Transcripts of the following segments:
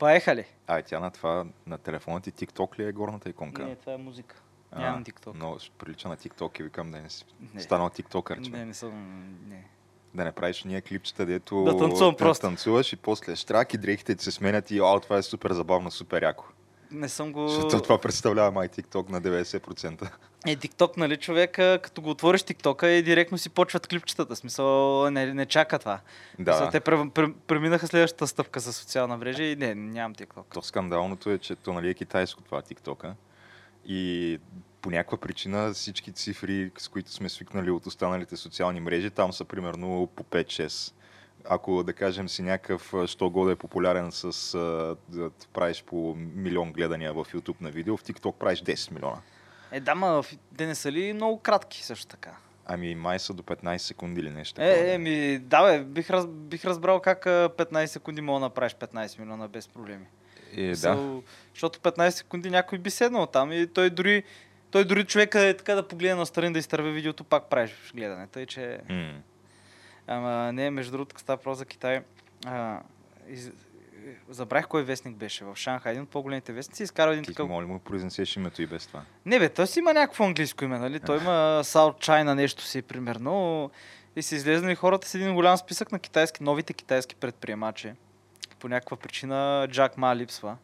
Започваме. Поехали. А, тя на това, на телефона ти TikTok ли е горната иконка? Не, това е музика. А, Нямам TikTok. Но ще прилича на TikTok и викам да не си Не. станал тиктокър, Не, не съм... Не. Да не правиш ние клипчета, дето Да танцувам просто. танцуваш и после штрак и дрехите ти се сменят и о, това е супер забавно, супер яко. Не съм го... Защото това представлява май TikTok на 90%. Е, TikTok, нали, човека, като го отвориш TikTok и директно си почват клипчетата. Смисъл, не, не чака това. Смисъл, Да. те пре, пре, преминаха следващата стъпка за социална мрежа и не, нямам TikTok. То скандалното е, че то нали е китайско това TikTok и по някаква причина всички цифри, с които сме свикнали от останалите социални мрежи, там са примерно по 5-6. Ако да кажем си някакъв, що годе е популярен с да правиш по милион гледания в YouTube на видео, в TikTok правиш 10 милиона. Е, да, ма, те не са ли много кратки също така? Ами май са до 15 секунди или нещо. Е, да. е, ми, да, бе, бих, раз, бих разбрал как а, 15 секунди мога да направиш 15 милиона без проблеми. Е, да. Смисъл, Защото 15 секунди някой би седнал там и той дори, той дори човека е така да погледне на страни да изтърве видеото, пак правиш гледане. Тъй, че... М. Ама не, между другото, става въпрос за Китай, а, из... забравих кой вестник беше в Шанхай, един от по-големите вестници, изкарал един Ти такъв... моля му произнесеш името и без това? Не бе, той си има някакво английско име, нали? Той има South China нещо си, примерно. И са излезнали хората с един голям списък на китайски, новите китайски предприемачи. По някаква причина Джак Ма липсва.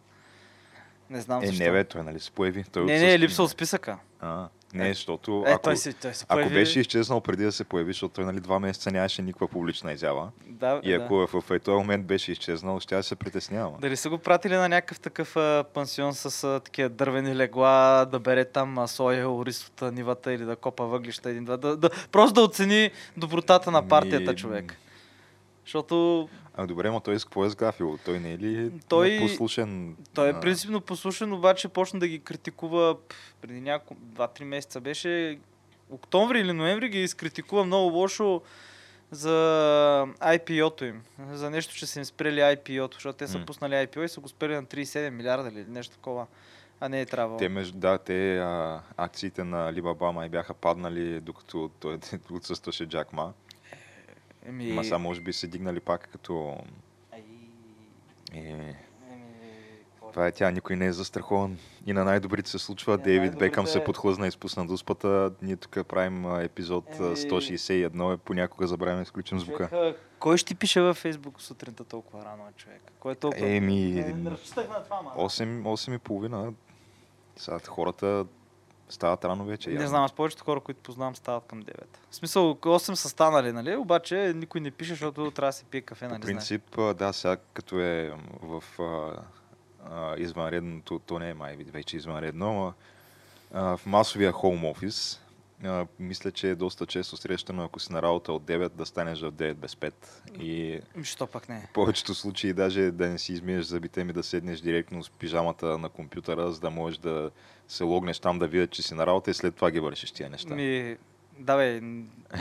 Не знам Е, защо. не бе, той нали се появи. Той не, не, е липсва от списъка. А, не, защото Е, ако, той, се, той ако появи... беше изчезнал преди да се появи, защото той нали два месеца нямаше никаква публична изява. Да, И да. ако в, в този момент беше изчезнал, ще се притеснява. Дали са го пратили на някакъв такъв а, пансион с а, такива дървени легла, да бере там а, соя, ориз от нивата или да копа въглища един-два. Да, да, просто да оцени добротата на партията, Ми, човек. Защото А добре, но той с какво е сгафил? Той не е ли Той- послушен? той е принципно послушен, обаче почна да ги критикува преди няколко, 2-3 месеца беше. Октомври или ноември ги изкритикува много лошо за IPO-то им. За нещо, че са им спрели IPO-то, защото те са М. пуснали IPO и са го спрели на 37 милиарда или нещо такова. А не е трябвало. Те, между, да, те а, акциите на Alibaba май бяха паднали, докато той отсъстваше Джак Ма. Еми... Ма сега може би се дигнали пак като... Ай, Е, еми, това е тя, никой не е застрахован. И на най-добрите се случва. И на Дейвид Бекъм се най-добрите- подхлъзна и спусна дуспата. Ние тук правим епизод Еми- 161. е, Понякога забравяме да изключим звука. Човека, Кой ще пише във Фейсбук сутринта толкова рано, човек? Кой е толкова? Еми, Не, не на това, ма. 8, 8 и половина. Сега хората стават рано вече. Не явно. знам, аз повечето хора, които познавам, стават към 9. В смисъл, 8 са станали, нали? Обаче никой не пише, защото трябва да се пие кафе, нали? По принцип, а, да, сега като е в а, а, извънредното, то не е май вече извънредно, ама а, в масовия хоум офис, а, мисля, че е доста често срещано, ако си на работа от 9, да станеш в 9 без 5. И. Що пък не? в повечето случаи даже да не си измиеш зъбите ми, да седнеш директно с пижамата на компютъра, за да можеш да се логнеш там, да видят, че си на работа и след това ги вършиш тия неща. Ми, да бе,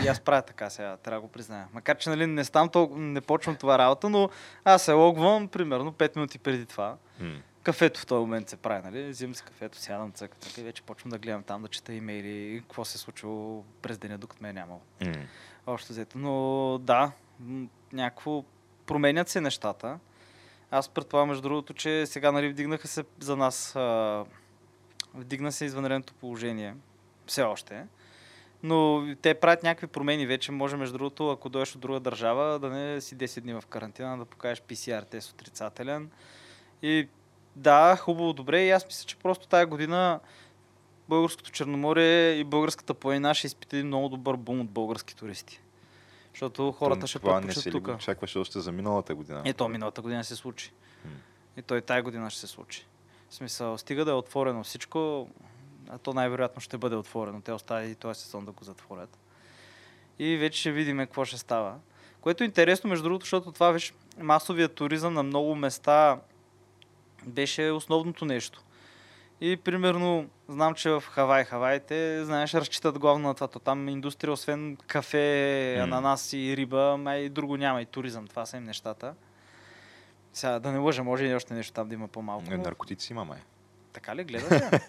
и аз правя така сега, трябва да го призная. Макар, че нали, не, стам толкова, не почвам това работа, но аз се логвам примерно 5 минути преди това. М. Кафето в този момент се прави, нали? Взимам си кафето, сядам, цъка, цъка и вече почвам да гледам там, да чета имейли, какво се е случило през деня, докато ме е нямало. М. Общо взето. Но да, някакво променят се нещата. Аз предполагам, между другото, че сега нали, вдигнаха се за нас, а, вдигна се извънредното положение. Все още. Но те правят някакви промени вече. Може, между другото, ако дойдеш от друга държава, да не си 10 дни в карантина, да покажеш PCR тест отрицателен. И да, хубаво, добре. И аз мисля, че просто тая година българското Черноморие и българската планина ще изпита един много добър бум от български туристи. Защото хората ще предпочитат тук. очакваше още за миналата година? И то миналата година се случи. М. И той тая година ще се случи. В смисъл, стига да е отворено всичко, а то най-вероятно ще бъде отворено. Те остави и този сезон да го затворят. И вече ще видим какво ще става. Което е интересно, между другото, защото това виж, масовия туризъм на много места беше основното нещо. И примерно, знам, че в Хавай, Хавайте, знаеш, разчитат главно на това. То Там индустрия, освен кафе, М. ананас и риба, май и друго няма, и туризъм. Това са им нещата. Сега да не лъжа, може и още нещо там да има по-малко. Е, но наркотици има, май. Така ли гледате?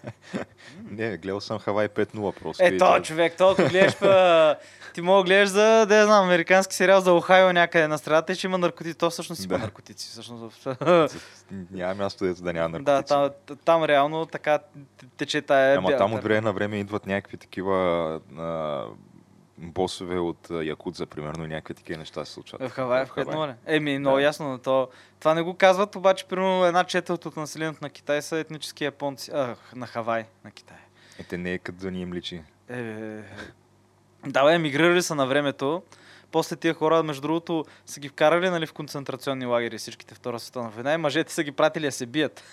Не, гледал съм Хавай 5-0 просто. е, то, човек, то ако гледаш па, ти мога да гледаш за, да я знам, американски сериал за Охайо някъде на страната и че има наркотици. То всъщност има Да. наркотици. Всъщност. Няма място, дето да няма да, наркотици. там, там реално така тече тая Ама там от време на време идват някакви такива а, босове от Якудза, примерно, и някакви такива неща се случват. В Хавай, в Хавай. 5 Еми, много Да. ясно. но То, това не го казват, обаче, примерно, една четвърт от населението на Китай са етнически японци. А, на Хавай, на Китай. Е, те не е като да ни им личи. Е, да, бе, емигрирали са на времето. После тия хора, между другото, са ги вкарали нали, в концентрационни лагери всичките Втора световна война и мъжете са ги пратили да се бият.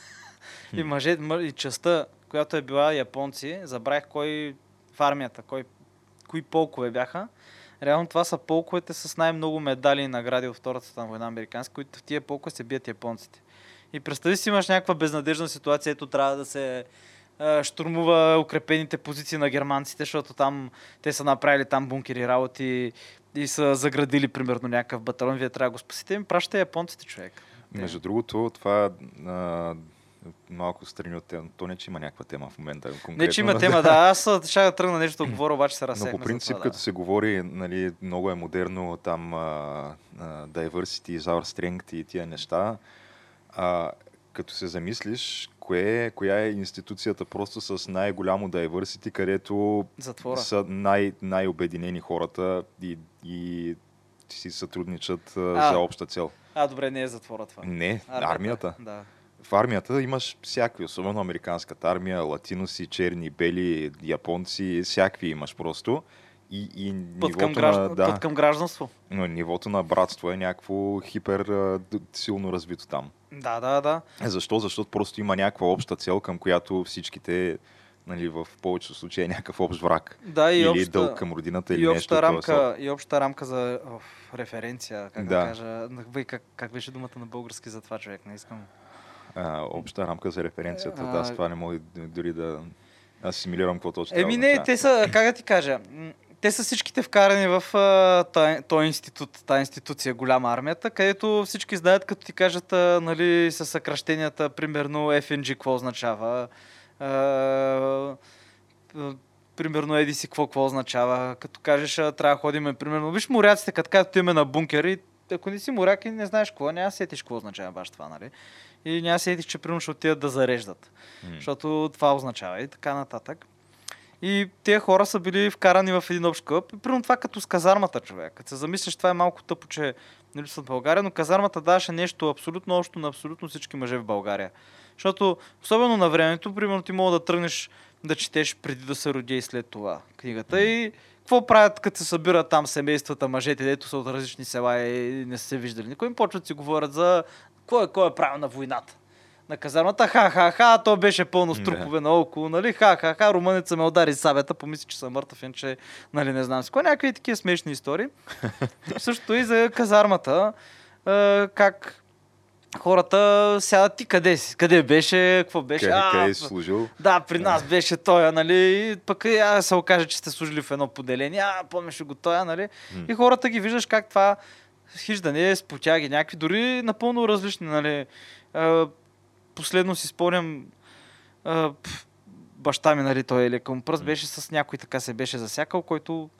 и, мъже, мъ- и частта, която е била японци, забравих кой в армията, кой, кои полкове бяха. Реално това са полковете с най-много медали и награди от Втората световна война американски, които в тия полкове се бият японците. И представи си имаш някаква безнадежна ситуация, ето трябва да се штурмува укрепените позиции на германците, защото там те са направили там бункери работи и са заградили примерно някакъв батальон, вие трябва да го спасите, им пращате японците човек. Между другото, това а, малко страни от тема. То не, че има някаква тема в момента. Конкретно, Не, че има но- тема, да. Аз ще да тръгна нещо да говоря, обаче се Но разсеяхме по принцип, това, като да. се говори, нали, много е модерно там а, а, diversity, our strength и тия неща, а, като се замислиш, кое, коя е институцията просто с най-голямо diversity, където Затвора. са най- най-обединени хората и, и си сътрудничат а, за обща цел. А, добре, не е затвора това. Не, армията. Да. В армията имаш всякакви, особено американската армия, латиноси, черни, бели, японци, всякакви имаш просто. И, и Път към, граждан, на, да, път към гражданство. но нивото на братство е някакво хипер силно развито там. Да, да, да. Е, Защо? Защото просто има някаква обща цел, към която всичките, нали, в повечето случаи е някакъв общ враг. Да, и или обща, дълг към родината, или и нещо. обща, сорт. рамка, и обща рамка за о, референция, как да, Да. кажа. Как, как беше думата на български за това човек? Не искам. А, обща рамка за референцията. А, Да, аз това не мога дори да асимилирам какво точно Еми не, те са, как да ти кажа, те са всичките вкарани в този институт, тази институция, голяма армията, където всички знаят, като ти кажат, а, нали, със съкръщенията, примерно FNG, какво означава, а, а, примерно еди си какво, какво означава, като кажеш, трябва да ходим, примерно, виж моряците, като кажат, отиваме на бункер и ако не си моряк и не знаеш какво, няма сетиш какво означава баш това, нали? И няма да сетиш, че примерно ще отидат да зареждат М. защото това означава и така нататък. И тези хора са били вкарани в един общ клъб. И Примерно това като с казармата, човек. Като се замислиш, това е малко тъпо, че нали, са в България, но казармата даваше нещо абсолютно общо на абсолютно всички мъже в България. Защото, особено на времето, примерно ти мога да тръгнеш да четеш преди да се роди и след това книгата. И какво правят, като се събират там семействата, мъжете, дето са от различни села и не са се виждали. Никой им почват си говорят за кой е, кой е правил на войната? На казармата, ха-ха-ха, то беше пълно с трупове наоколо, нали, ха-ха-ха, румънеца ме удари сабета, помисли, че съм мъртъв, иначе, нали, не знам си кой, някакви такива смешни истории. Също и за казармата, е, как хората сядат ти къде си, къде беше, какво беше, Къде, а, къде си служил? да, при нас беше тоя, нали, пък а, се окаже, че сте служили в едно поделение, а, помниш го тоя, нали, М. и хората ги виждаш как това хиждане, спотяги, някакви дори напълно различни, нали. А, последно си спомням а, баща ми, нали, той е леком пръст, беше с някой така се беше засякал, който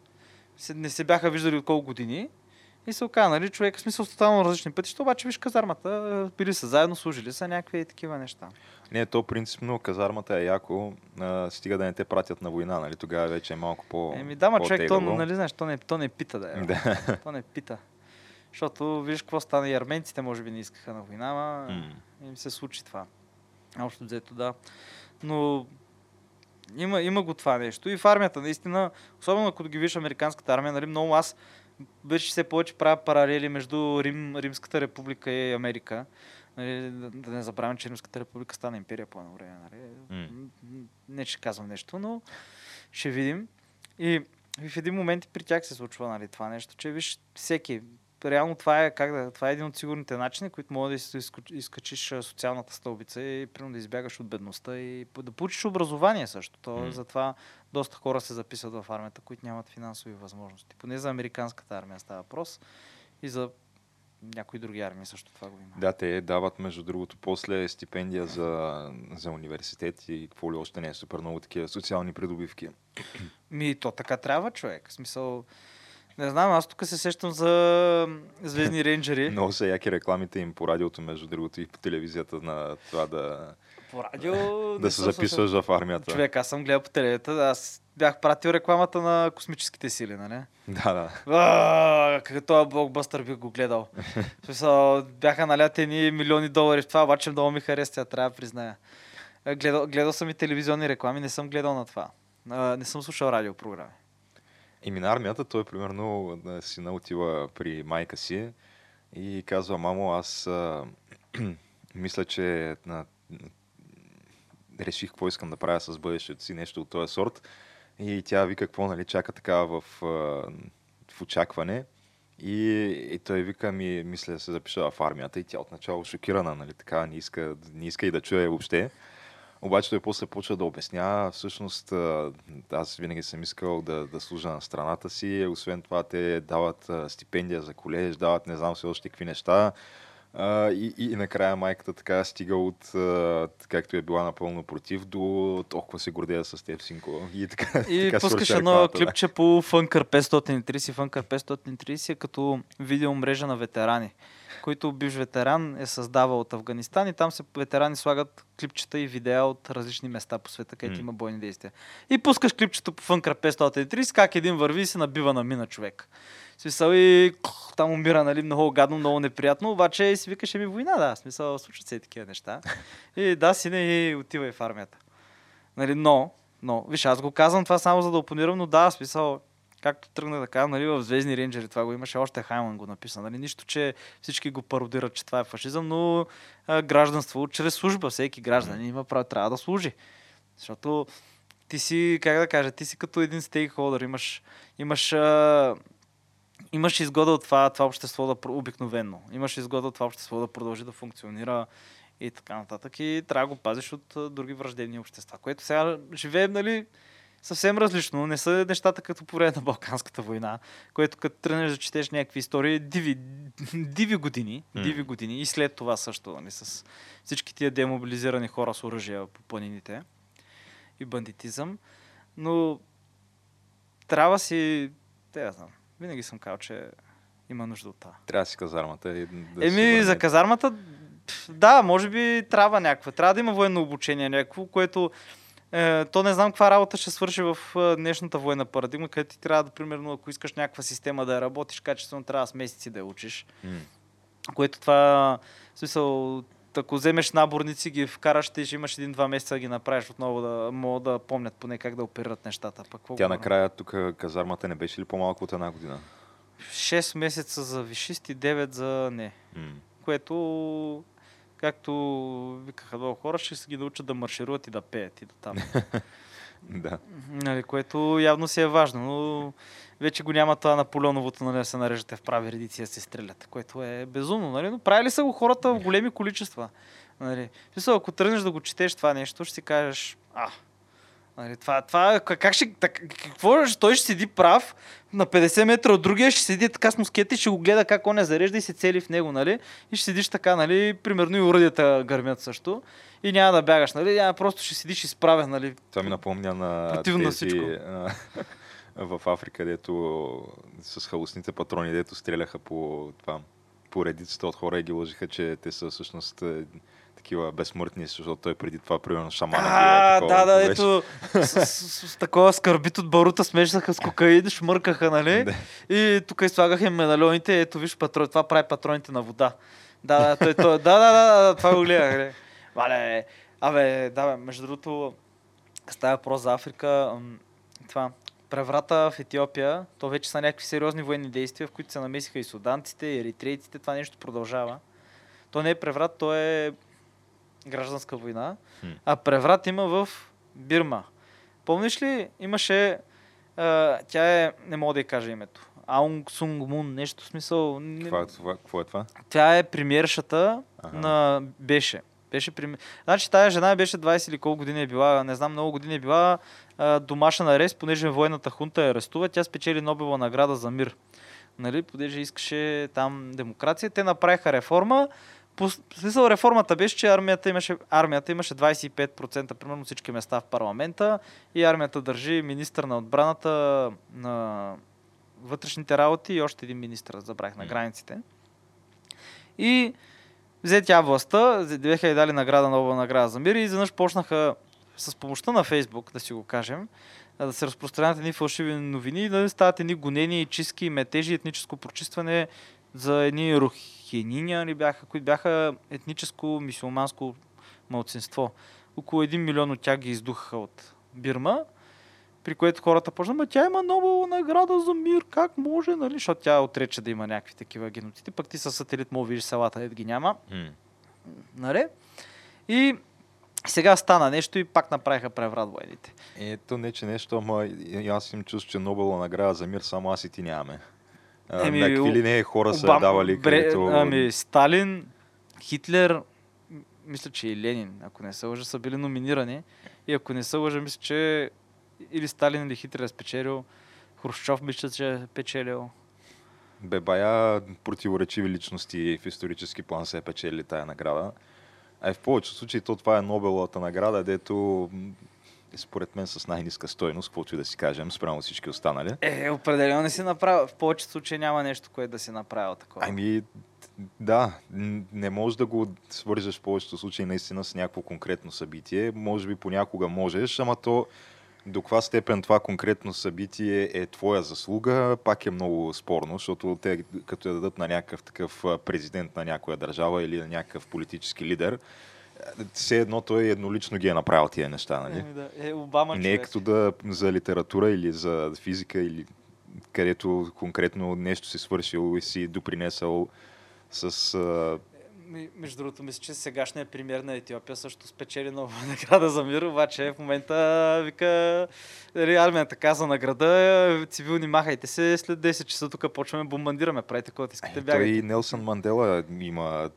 се, не се бяха виждали от колко години. И се оказа, нали, човек, в смисъл с тотално различни пътища, обаче виж казармата, били са заедно, служили са някакви такива неща. Не, то принципно казармата е яко, а, стига да не те пратят на война, нали? Тогава вече е малко по Еми да, ма човек, то, нали, знаеш, то не, то не пита да е. Да. То не пита. Защото виж какво стана и арменците, може би не искаха на война, ама М. им се случи това. Общо взето, да. Но Има, има го това нещо. И в армията, наистина, особено ако ги виж американската армия, нали, много аз вече все повече правя паралели между Рим, Римската република и Америка. Нали, да, не забравяме, че Римската република стана империя по едно време. Нали. М, Не, че казвам нещо, но ще видим. И в един момент и при тях се случва нали, това нещо, че виж всеки. Реално това е, как да, това е един от сигурните начини, които може да си изкачиш социалната стълбица и примерно да избягаш от бедността и да получиш образование също. То, М. Затова доста хора се записват в армията, които нямат финансови възможности. Поне за американската армия става въпрос и за някои други армии също това го има. Да, те дават, между другото, после стипендия за, за университет и какво ли още не е супер много такива социални придобивки. Ми, то така трябва, човек. В смисъл, не знам, аз тук се сещам за Звездни рейнджери. Много са яки рекламите им по радиото, между другото, и по телевизията на това да, По радио... да се записваш в армията. Човек, аз съм гледал по телевизията, аз бях пратил рекламата на космическите сили, нали? Да, да. Като този блокбъстър бих го гледал. Бяха налятени милиони долари в това, обаче много ми хареса, трябва да призная. Е, Гледал, гледал съм и телевизионни реклами, не съм гледал на това. Не съм слушал радиопрограми. И на армията той, примерно, сина отива при майка си и казва, мамо, аз а, мисля, че на, реших какво искам да правя с бъдещето си, нещо от този сорт. И тя вика, какво, нали, чака така в, в очакване. И, и той вика, ми, мисля да се запиша в армията. И тя отначало шокирана, нали, така, не иска, не иска и да чуе въобще. Обаче той после почва да обяснява, всъщност аз винаги съм искал да, да служа на страната си, освен това те дават стипендия за колеж, дават не знам все още какви неща. А, и, и, и накрая майката така стига от, а, както е била напълно против, до толкова се гордея с теб, синко. И така, И така пускаш едно рекламата, да. клипче по Funker 530. Funker 530 е като видеомрежа на ветерани, които бивш ветеран е създавал от Афганистан и там се ветерани слагат клипчета и видеа от различни места по света, където М. има бойни действия. И пускаш клипчето по Funker 530, как един върви и се набива на мина човек. Смисъл и там умира, нали, много гадно, много неприятно, обаче си викаше ми война, да, смисъл случват се такива неща. И да, сине и отивай в армията. Нали, но, но, виж, аз го казвам това само за да опонирам, но да, смисъл, както тръгна да кажа, нали, в Звездни рейнджери това го имаше, още Хайман го написа. Нали, нищо, че всички го пародират, че това е фашизъм, но а, гражданство чрез служба, всеки гражданин има право, трябва да служи. Защото ти си, как да кажа, ти си като един стейкхолдър, имаш, имаш, а, имаш изгода от това, това общество да, обикновено, имаш изгода от това общество да продължи да функционира и така нататък. И трябва да го пазиш от други враждебни общества, което сега живеем, нали, съвсем различно. Не са нещата като по време на Балканската война, което като тръгнеш да четеш някакви истории, диви, диви години, диви години и след това също, нали, с всички тия демобилизирани хора с оръжия по планините и бандитизъм. Но трябва си, те я знам, винаги съм казал, че има нужда от това. Трябва да си казармата и да Еми, за казармата, да, може би трябва някаква. Трябва да има военно обучение някакво, което е, то не знам каква работа ще свърши в е, днешната военна парадигма, където ти трябва да, примерно, ако искаш някаква система да работиш качествено, трябва с месеци да я учиш. М. Което това, в смисъл, ако вземеш наборници, ги вкараш, ти ще имаш един-два месеца да ги направиш отново да могат да помнят поне как да оперират нещата. Пък, Тя накрая тук казармата не беше ли по-малко от една година? 6 месеца за вишисти, 9 за не. М. което, както викаха много хора, ще се ги научат да маршируват и да пеят и да там. Да. нали, което явно си е важно, но вече го няма това Наполеоновото, нали, да се нареждате в прави редици да се стреляте, което е безумно, нали? но правили са го хората в големи количества. Нали. В Смисъл, ако тръгнеш да го четеш това нещо, ще си кажеш, а, Нали, това, това, как ще, так, какво, той ще седи прав на 50 метра от другия, ще седи така с мускета и ще го гледа как он я зарежда и се цели в него, нали? И ще седиш така, нали? Примерно и уръдията гърмят също. И няма да бягаш, нали? Няма, просто ще седиш изправен, нали? Това ми напомня на Противно тези, всичко. в Африка, дето с халусните патрони, дето стреляха по, това, по редицата от хора и ги лъжиха, че те са всъщност е, такива безсмъртни, защото той преди това, примерно, шамана А, да, да, беше. ето с, с, с, такова скърбит от барута смешаха с кокаин, шмъркаха, нали? Да. И тук излагаха им медальоните, ето виж патрон, това прави патроните на вода. Да, да, той, той, да, да, да, да, това го гледах. нали. Вале, абе, да, бе, между другото, Става въпрос за Африка. Това, преврата в Етиопия, то вече са някакви сериозни военни действия, в които се намесиха и суданците, и еритрейците. Това нещо продължава. То не е преврат, то е гражданска война. А преврат има в Бирма. Помниш ли, имаше... А, тя е... Не мога да я кажа името. Аунг Сунг Мун, нещо в смисъл... Това, е това, какво е това? Тя е премиершата ага. на... Беше. Беше прим... Значи тая жена беше 20 или колко години е била, не знам, много години е била а, домашен арест, понеже военната хунта я арестува. Тя спечели Нобелова награда за мир. Нали, понеже искаше там демокрация. Те направиха реформа, по смисъл реформата беше, че армията имаше, армията имаше 25% примерно всички места в парламента и армията държи министър на отбраната на вътрешните работи и още един министър, забрах, на границите. И взе тя властта, бяха и дали награда, нова награда за мир и изведнъж почнаха с помощта на Фейсбук, да си го кажем, да се разпространят едни фалшиви новини и да стават едни гонени, чистки, метежи, етническо прочистване за едни рухениня ли бяха, които бяха етническо мисиоманско мълцинство. Около 1 милион от тях ги издухаха от Бирма, при което хората почнаха, ма тя има нова награда за мир, как може, нали? Защото тя отрече да има някакви такива геноцити, пък ти със сателит мога видиш селата, ед ги няма. Mm. Нали? И сега стана нещо и пак направиха преврат военните. Ето не, че нещо, ама аз им чувствам, че Нобелова награда за мир само аз и ти нямаме. Еми, Някакви ли не хора са Обам, давали, където... Ами, Сталин, Хитлер, мисля, че и Ленин, ако не се лъжа, са били номинирани. И ако не се лъжа, мисля, че или Сталин или Хитлер е спечелил. Хрущов мисля, че е печелил. Бе, бая противоречиви личности в исторически план се е печели тая награда. А в повечето случаи то това е Нобеловата награда, дето според мен с най-ниска стойност, каквото и да си кажем, спрямо всички останали. Е, определено не си направил. В повечето случаи няма нещо, което да си направил такова. Ами, да, не можеш да го свържеш в повечето случаи наистина с някакво конкретно събитие. Може би понякога можеш, ама то до каква степен това конкретно събитие е твоя заслуга, пак е много спорно, защото те като я дадат на някакъв такъв президент на някоя държава или на някакъв политически лидер, все едно той еднолично ги е направил тия неща, нали? Е, да. е, Обама, Не е като да за литература или за физика или където конкретно нещо си свършил и си допринесъл с между другото, мисля, че сегашният премьер на Етиопия също спечели нова награда за мир, обаче в момента вика дали, армията каза награда, цивилни махайте се, след 10 часа тук почваме бомбандираме, правите каквото искате, бягайте. Той Нелсън Мандела има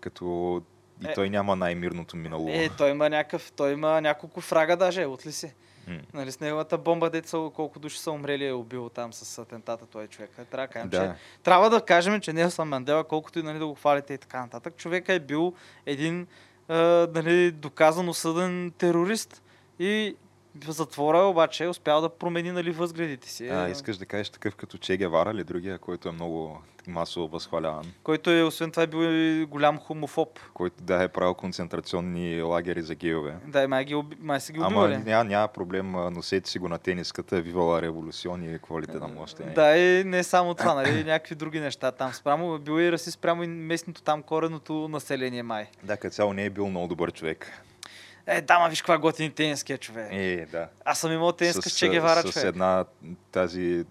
като и е, той няма най-мирното минало. Е, той има, някакъв, той има няколко фрага даже, от ли си? Mm. Нали, с неговата бомба, деца, колко души са умрели, е убил там с атентата този човек. Е, трябва да кажем, да. Че, трябва да кажем, че Нелсън Мандела, колкото и нали, да го хвалите и така нататък, човека е бил един е, нали, доказано съден терорист. И в затвора обаче е успял да промени нали, възгледите си. А, искаш да кажеш такъв като Че Гевара или другия, който е много масово възхваляван. Който е, освен това, е бил и голям хомофоб. Който да е правил концентрационни лагери за гейове. Да, май, ги, май са ги убивали. Ама няма, няма проблем, носете си го на тениската, вивала революциони и какво ли те там още. Да, и не само това, нали, някакви други неща там. Спрямо, бил и расист спрямо и местното там кореното население май. Да, като цяло не е бил много добър човек. Е, дама, виж каква готини тениския човек. Е, да. Аз съм имал тениска с, с Че Гевара, човек. С една тази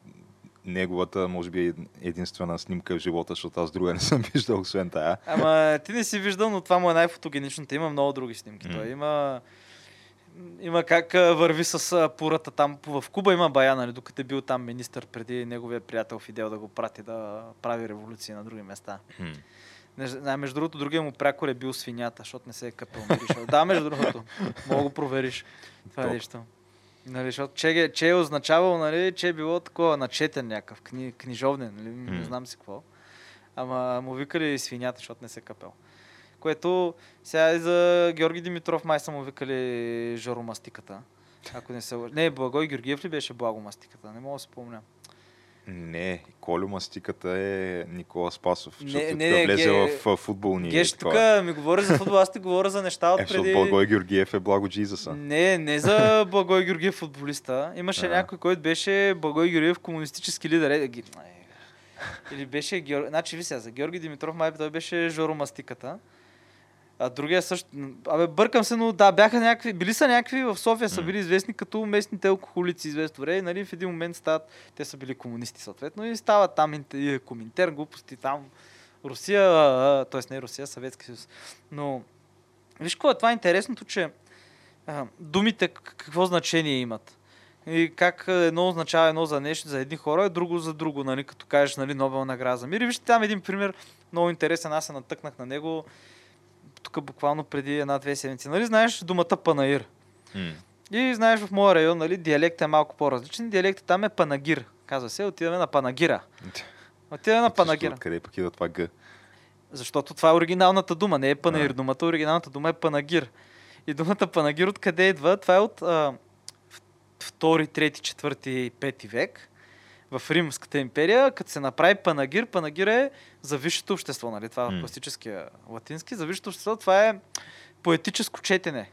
неговата, може би, единствена снимка в живота, защото аз друга не съм виждал, освен тая. Ама ти не си виждал, но това му е най-фотогеничното. Има много други снимки. Mm. Той има има как върви с пурата там. В Куба има бая, нали, докато е бил там министър преди неговия приятел Фидел да го прати да прави революции на други места. Mm. Не, между другото, другия му прякор е бил свинята, защото не се е къпел. да, между другото. Мога го провериш. Това е нещо. Нали, защото че, че е означавал, нали, че е било такова начетен някакъв, кни, книжовнен, нали, mm. не знам си какво. Ама му викали свинята, защото не се е къпел. Което сега и за Георги Димитров май са му викали жоромастиката. Ако не се... Не, Благой Георгиев ли беше благомастиката? Не мога да спомня. Не, Колю Мастиката е Никола Спасов, не, защото не, влезе ге... в футболни. Геш, тук ми говори за футбол, аз ти говоря за неща от е, преди... Благой Георгиев е Благо Джизаса. Не, не за Благой Георгиев футболиста. Имаше а. някой, който беше Благой Георгиев комунистически лидер. Е, или беше Георги... Значи, ви сега, за Георги Димитров май той беше Жоро Мастиката. А другия също. Абе, бъркам се, но да, бяха някакви. Били са някакви в София, са били известни като местните алкохолици известно време. Нали, в един момент стават. Те са били комунисти, съответно, и стават там инте- и коминтер, глупости, там Русия, т.е. не Русия, Съветски съюз. Но виж какво е това интересното, че а, думите какво значение имат. И как едно означава едно за нещо, за едни хора, а друго за друго, нали, като кажеш нали, Нобел награда за мир. И вижте там един пример, много интересен, аз се натъкнах на него тук буквално преди една-две седмици. Нали, знаеш думата панаир? М. И знаеш в моя район, нали, диалектът е малко по-различен. Диалектът там е панагир. Казва се, отиваме на панагира. Отиваме на панагира. Откъде пък идва това Г? Защото това е оригиналната дума, не е панаир думата, оригиналната дума е панагир. И думата панагир откъде идва? Това е от а, втори, трети, четвърти, пети век в Римската империя, като се направи панагир, панагир е за висшето общество, нали? Това е М. класическия латински. За висшето общество това е поетическо четене.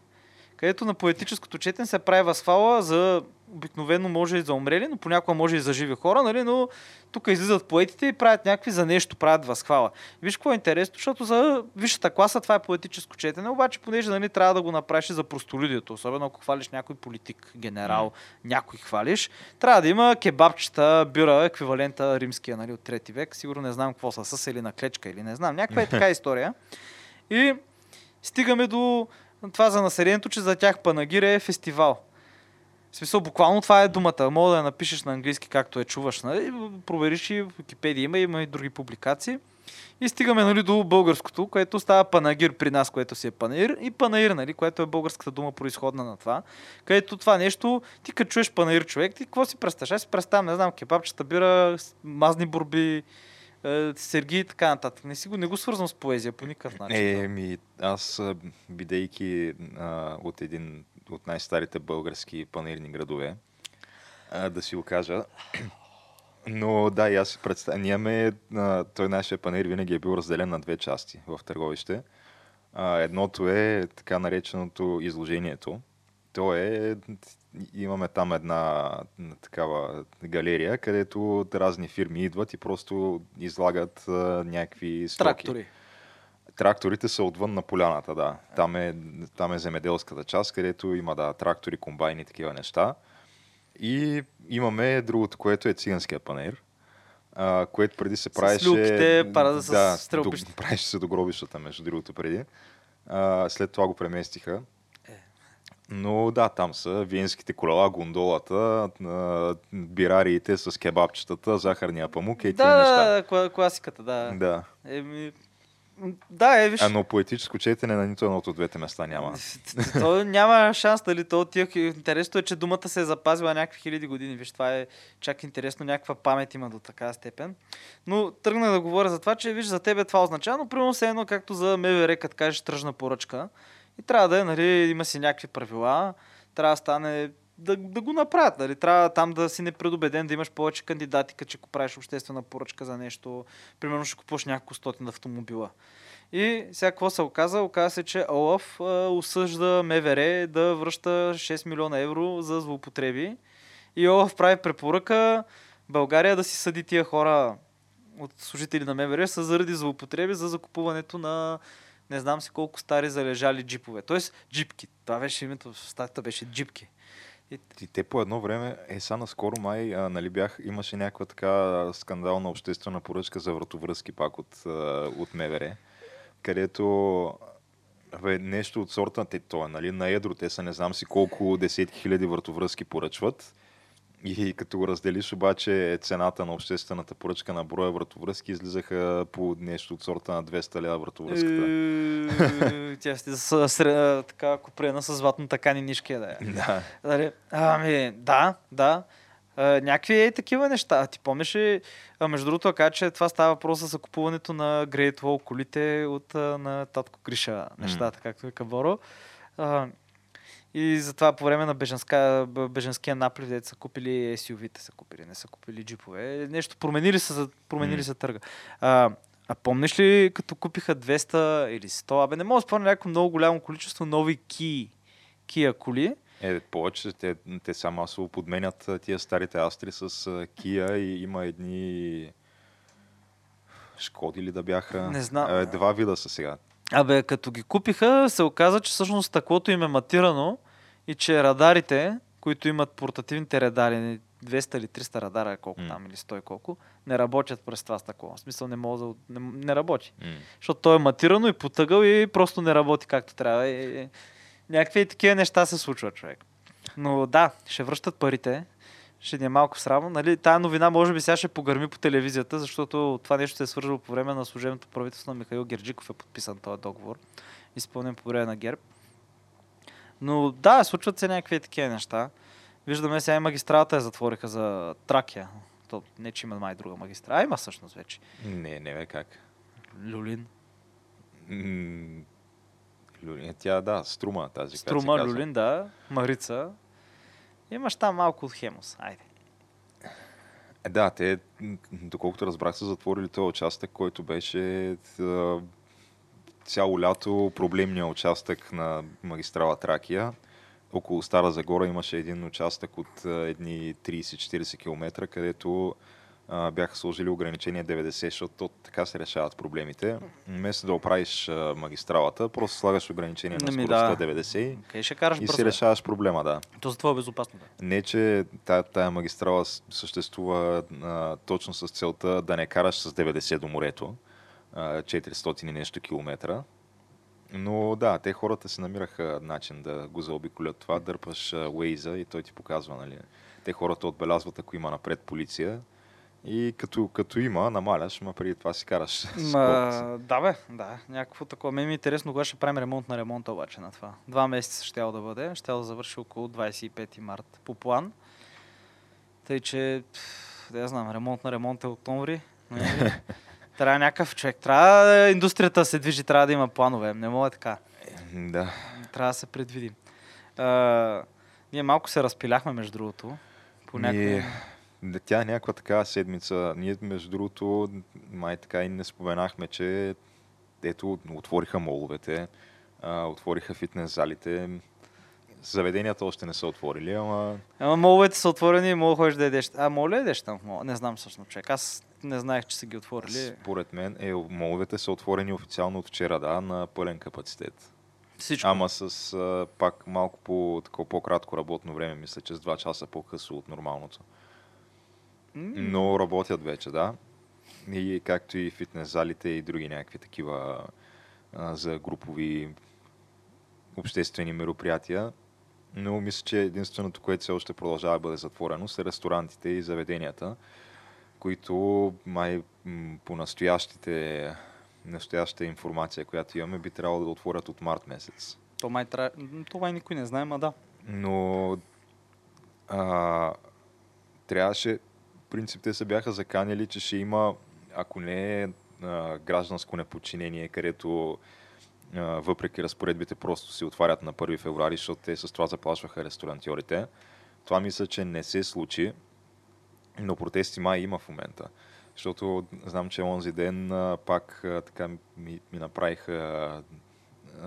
Където на поетическото четене се прави възхвала за обикновено може и за умрели, но понякога може и за живи хора, нали? но тук излизат поетите и правят някакви за нещо, правят възхвала. Виж какво е интересно, защото за висшата класа това е поетическо четене, обаче понеже нали, трябва да го направиш за простолюдието, особено ако хвалиш някой политик, генерал, някой хвалиш, трябва да има кебабчета, бюра, еквивалента римския нали, от трети век. Сигурно не знам какво са, с или на клечка или не знам. Някаква е така история. И стигаме до това за населението, че за тях Панагир е фестивал. В смисъл, буквално това е думата. Мога да я напишеш на английски, както я чуваш. Нали? Провериш и в Википедия има, има и други публикации. И стигаме нали, до българското, което става панагир при нас, което си е панаир, и панаир, нали, което е българската дума произходна на това. Където това нещо, ти като чуеш панаир човек, ти какво си представяш? Аз си представям, не знам, кебабчета, бира, мазни борби, е, Сергий и така нататък. Не, си го, не го свързвам с поезия по никакъв начин. Е, ми, аз, а, бидейки а, от един от най-старите български панирни градове, а, да си го кажа. Но да, и аз представя. Ние имаме, той нашия панир винаги е бил разделен на две части в търговище. А, едното е така нареченото изложението. То е, имаме там една такава галерия, където разни фирми идват и просто излагат а, някакви стоки. Трактори. Тракторите са отвън на поляната, да. Там е, там е земеделската част, където има да, трактори, комбайни и такива неща. И имаме другото, което е циганския панер, а, което преди се С правеше... люлките, пара с да, стрелбищата. до- правеше се до гробищата, между другото, преди. А, след това го преместиха. Е. Но да, там са виенските колела, гондолата, бирариите с кебабчетата, захарния памук и Да, неща. да, да, кла- класиката, да. да. Еми, да, е, виж. А, но поетическо четене на нито едното от двете места няма. То няма шанс, дали то тия... Интересното е, че думата се е запазила някакви хиляди години. Виж, това е чак интересно, някаква памет има до такава степен. Но тръгна да говоря за това, че виж, за тебе това означава, но примерно все едно, както за МВР, като кажеш тръжна поръчка. И трябва да е, нали, има си някакви правила, трябва да стане да, да го направят. Нали? Трябва там да си непредобеден, да имаш повече кандидати, като че ако правиш обществена поръчка за нещо. Примерно ще купуваш няколко стотин автомобила. И сега какво се оказа? Оказа се, че Олаф осъжда МВР да връща 6 милиона евро за злоупотреби. И Олаф прави препоръка България да си съди тия хора от служители на МВР са заради злоупотреби за закупуването на не знам си колко стари залежали джипове. Тоест джипки. Това беше името в статията, беше джипки. И, те по едно време, е са наскоро май, а, нали бях, имаше някаква така скандална обществена поръчка за вратовръзки пак от, а, от МВР, където бе, нещо от сорта, те, то е, нали, на едро, те са не знам си колко десетки хиляди вратовръзки поръчват. И като го разделиш обаче цената на обществената поръчка на броя вратовръзки излизаха по нещо от сорта на 200 лева вратовръзката. Е, Тя сте с така купрена с златната кани нишки да е. Да. Дали, ами, да, да. Някакви е такива неща. А ти помниш ли, между другото, кажа, че това става въпрос за закупуването на Great Wall колите от, на татко Гриша, нещата, както е Каборо. И затова по време на беженска, беженския наплив, дето са купили SUV-те, са купили, не са купили джипове. Нещо променили са, променили М. са търга. А, а помниш ли, като купиха 200 или 100, абе не мога да спомня някакво много голямо количество нови Kia, Kia коли, Е, повече те, те са масово подменят тия старите Астри с Kia и има едни Шкоди ли да бяха? Не знам. Е, два вида са сега. Абе, като ги купиха, се оказа, че всъщност таклото им е матирано и че радарите, които имат портативните радари, 200 или 300 радара, колко М. там, или 100 и колко, не работят през това стъкло. В смисъл не може да... Не, не работи. М. Защото то е матирано и потъгъл и просто не работи както трябва. И, и, някакви такива неща се случват, човек. Но да, ще връщат парите. Ще ни е малко срамно. Нали? Тая новина може би сега ще погърми по телевизията, защото това нещо се е свържило по време на служебното правителство на Михаил Герджиков е подписан този договор. Изпълнен по време на ГЕРБ. Но да, случват се някакви такива неща. Виждаме сега и магистралата я затвориха за Тракия. То, не, че има май друга магистрала. А, има всъщност вече. Не, не бе как. Люлин. М, Люлин, тя да, струма тази. Струма. Люлин, да. Марица. Имаш там малко от Хемус. Айде. Е, да, те, доколкото разбрах, са затворили този участък, който беше цяло лято проблемния участък на магистрала Тракия. Около Стара Загора имаше един участък от едни 30-40 км, където а, бяха сложили ограничение 90, защото то така се решават проблемите. Вместо да оправиш а, магистралата, просто слагаш ограничение на Ами скоростта да. 90 Къде ще караш и си решаваш проблема, да. То за това е безопасно. Да. Не, че тая, тая магистрала съществува а, точно с целта да не караш с 90 до морето, 400 и нещо километра. Но да, те хората си намираха начин да го заобиколят това. Дърпаш а, Waze и той ти показва, нали. Те хората отбелязват, ако има напред полиция. И като, като има, намаляш, ма преди това си караш. Ма, да бе, да. Някакво такова. Мен ми е интересно кога ще правим ремонт на ремонта обаче на това. Два месеца ще да бъде. Ще да завърши около 25 март по план. Тъй, че, да я знам, ремонт на ремонт е октомври. Трябва някакъв човек. Трябва индустрията се движи, трябва да има планове. Не мога така. Да. Трябва да се предвидим. А, ние малко се разпиляхме, между другото. По някакви... Ние- Да, тя е някаква такава седмица. Ние, между другото, май така и не споменахме, че ето, отвориха моловете, а, отвориха фитнес залите. Заведенията още не са отворили, ама Ама моловете са отворени и мога да ходиш да ядеш. А, моля ли ядеш там? Не знам всъщност, човек. Аз не знаех, че са ги отворили. според мен е, моловете са отворени официално от вчера, да, на пълен капацитет. Всичко. Ама с а, пак малко по, такова, по-кратко работно време, мисля, че с 2 часа по-късо от нормалното. М, Но работят вече, да. И както и фитнес залите и други някакви такива а, за групови обществени мероприятия. Но мисля, че единственото, което все още продължава да бъде затворено, са ресторантите и заведенията, които май по настоящите, настоящата информация, която имаме, би трябвало да отворят от март месец. То май м, Това май никой не знае, ма да. Но а, трябваше, принцип те се бяха заканили, че ще има, ако не е гражданско неподчинение, където а, въпреки разпоредбите просто се отварят на 1 февруари, защото те с това заплашваха ресторантьорите. Това мисля, че не се случи, но протести май има в момента. Защото знам, че онзи ден пак така ми, ми направиха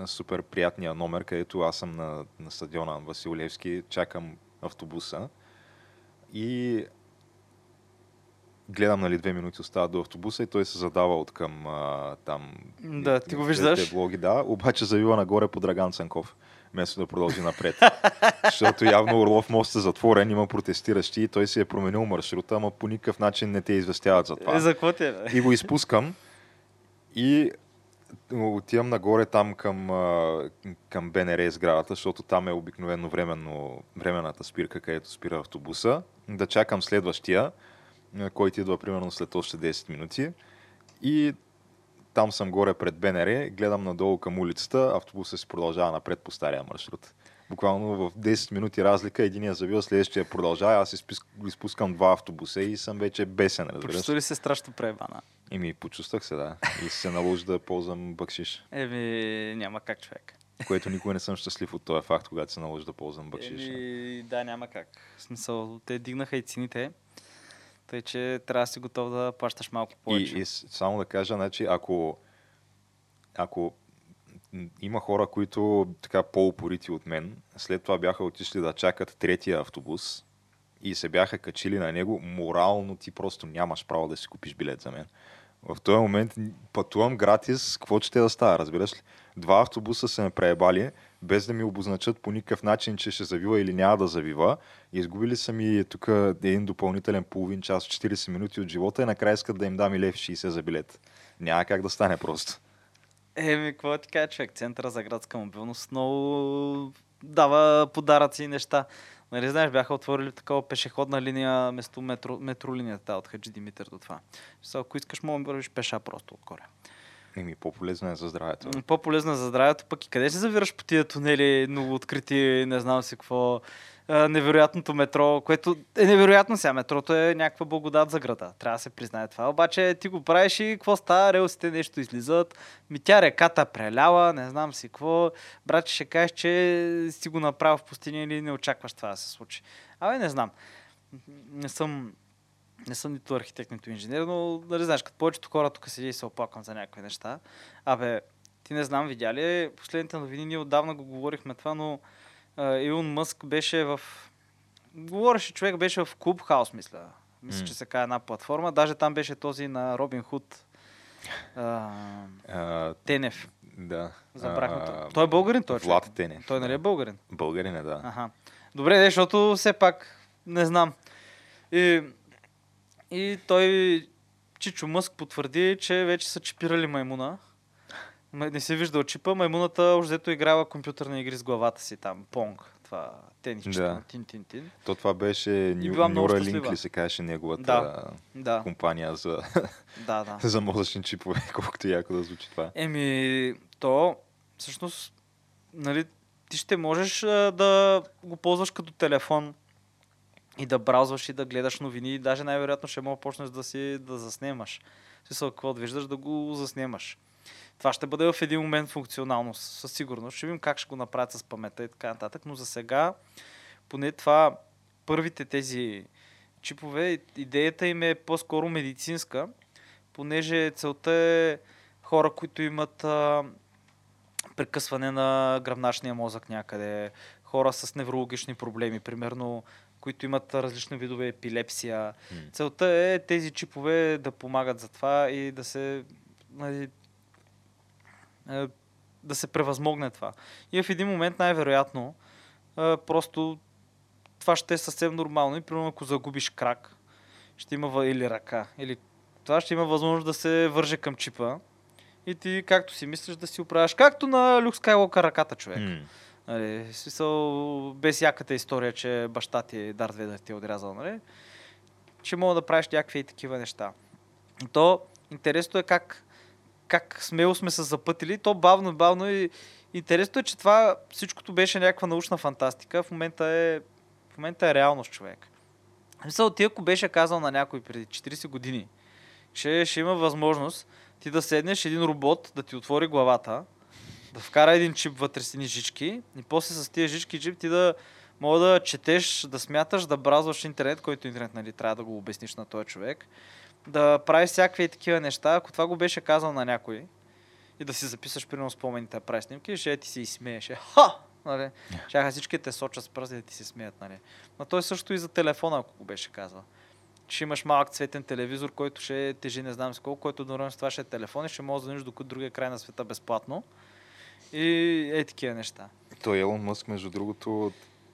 супер приятния номер, където аз съм на, на стадиона Васил Левски, чакам автобуса и гледам, нали, две минути остават до автобуса и той се задава от към а, там... Да, ти го виждаш. Блоги, да, обаче завива нагоре по Драган Цанков, вместо да продължи напред. Защото явно Орлов мост е затворен, има протестиращи и той си е променил маршрута, ама по никакъв начин не те известяват за това. Е, за какво е, бе? И го изпускам и отивам нагоре там към, към БНР сградата, защото там е обикновено временно, временната спирка, където спира автобуса. Да чакам следващия, който идва примерно след още 10 минути. И там съм горе пред БНР, гледам надолу към улицата, автобусът си продължава напред по стария маршрут. Буквално в 10 минути разлика, единия завива, следващия продължава, аз изпускам два автобуса и съм вече бесен. Почувства ли се страшно пребана? И ми почувствах се, да. И се наложи да ползвам бакшиш. Еми, няма как човек. Което никога не съм щастлив от този факт, когато се наложи да ползвам бакшиш. Еми, да, няма как. В смисъл, те дигнаха и цените, тъй че трябва да си готов да плащаш малко И, повече. и с- само да кажа, значи, ако, ако има хора, които така по-упорити от мен, след това бяха отишли да чакат третия автобус и се бяха качили на него, морално ти просто нямаш право да си купиш билет за мен. В този момент пътувам гратис, какво ще да става, разбираш ли? Два автобуса са ме преебали, без да ми обозначат по никакъв начин, че ще завива или няма да завива. Изгубили са ми тук един допълнителен половин час, 40 минути от живота и накрая искат да им дам и лев 60 за билет. Няма как да стане просто. Еми, какво ти кажа, човек? Центъра за градска мобилност много дава подаръци и неща. Нали, знаеш, бяха отворили такава пешеходна линия вместо метро, метролинията от Хаджи Димитър до това. Сега, ако искаш, мога да вървиш пеша просто отгоре. Еми, по-полезно е за здравето. По-полезно е за здравето, пък и къде се завираш по тия тунели, много открити, не знам си какво, невероятното метро, което е невероятно сега. Метрото е някаква благодат за града. Трябва да се признае това. Обаче ти го правиш и какво става? Релсите нещо излизат. Ми тя реката прелява, не знам си какво. Брат, ще кажеш, че си го направил в пустиня или не очакваш това да се случи. Абе, не знам. Не съм не съм нито архитект, нито инженер, но нали знаеш, като повечето хора тук седи и се оплаквам за някакви неща. Абе, ти не знам, видя ли последните новини, ние отдавна го говорихме това, но Илон Мъск беше в... Говореше човек, беше в Клуб Хаус, мисля. Мисля, mm. че се казва една платформа. Даже там беше този на Робин Худ. А, uh, Тенев. Да. Забрахме. Uh, той е българин, той е Влад Тенев. Той нали е българин? Българин е, да. Аха. Добре, защото все пак не знам. И, и той, Чичо Мъск потвърди, че вече са чипирали маймуна не си виждал чипа, маймуната още играла компютърни игри с главата си там, Понг, това тенис, да. тин-тин-тин. То това беше Neuralink ли се казваше неговата да. Да. компания за, да, да. за мозъчни чипове, колкото яко да звучи това. Еми, то всъщност, нали, ти ще можеш да го ползваш като телефон и да браузваш и да гледаш новини и даже най-вероятно ще мога почнеш да си да заснемаш. Смисъл, какво виждаш, да го заснемаш. Това ще бъде в един момент функционално, със сигурност. Ще видим как ще го направят с памета и така нататък, но за сега, поне това, първите тези чипове, идеята им е по-скоро медицинска, понеже целта е хора, които имат а, прекъсване на гръбначния мозък някъде, хора с неврологични проблеми, примерно, които имат различни видове епилепсия. Mm. Целта е тези чипове да помагат за това и да се нали, е, да се превъзмогне това. И в един момент най-вероятно е, просто това ще е съвсем нормално и примерно ако загубиш крак, ще има или ръка, или това ще има възможност да се върже към чипа и ти както си мислиш да си оправяш, както на Люк Скайлока ръката човек. Mm. Нали, смисъл, без яката история, че баща ти Дарт Ведър ти е отрязал, нали? Че мога да правиш някакви и такива неща. То интересно е как как смело сме се запътили, то бавно, бавно и интересно е, че това всичкото беше някаква научна фантастика, в момента е, в момента е реалност човек. Мисъл, ти ако беше казал на някой преди 40 години, че ще има възможност ти да седнеш един робот да ти отвори главата, да вкара един чип вътре с жички и после с тия жички чип ти да мога да четеш, да смяташ, да бразваш интернет, който интернет нали, трябва да го обясниш на този човек да правиш всякакви такива неща, ако това го беше казал на някой и да си записаш примерно спомените да правиш снимки, ще ти си смееше. Ха! Нали? Чаха всички те сочат с пръсти да ти се смеят. Нали? Но той също и за телефона, ако го беше казал. Ще имаш малък цветен телевизор, който ще тежи не знам с колко, който едновременно с това ще е телефон и ще може да звъниш до другия край на света безплатно. И е такива неща. Той Елон Мъск, между другото,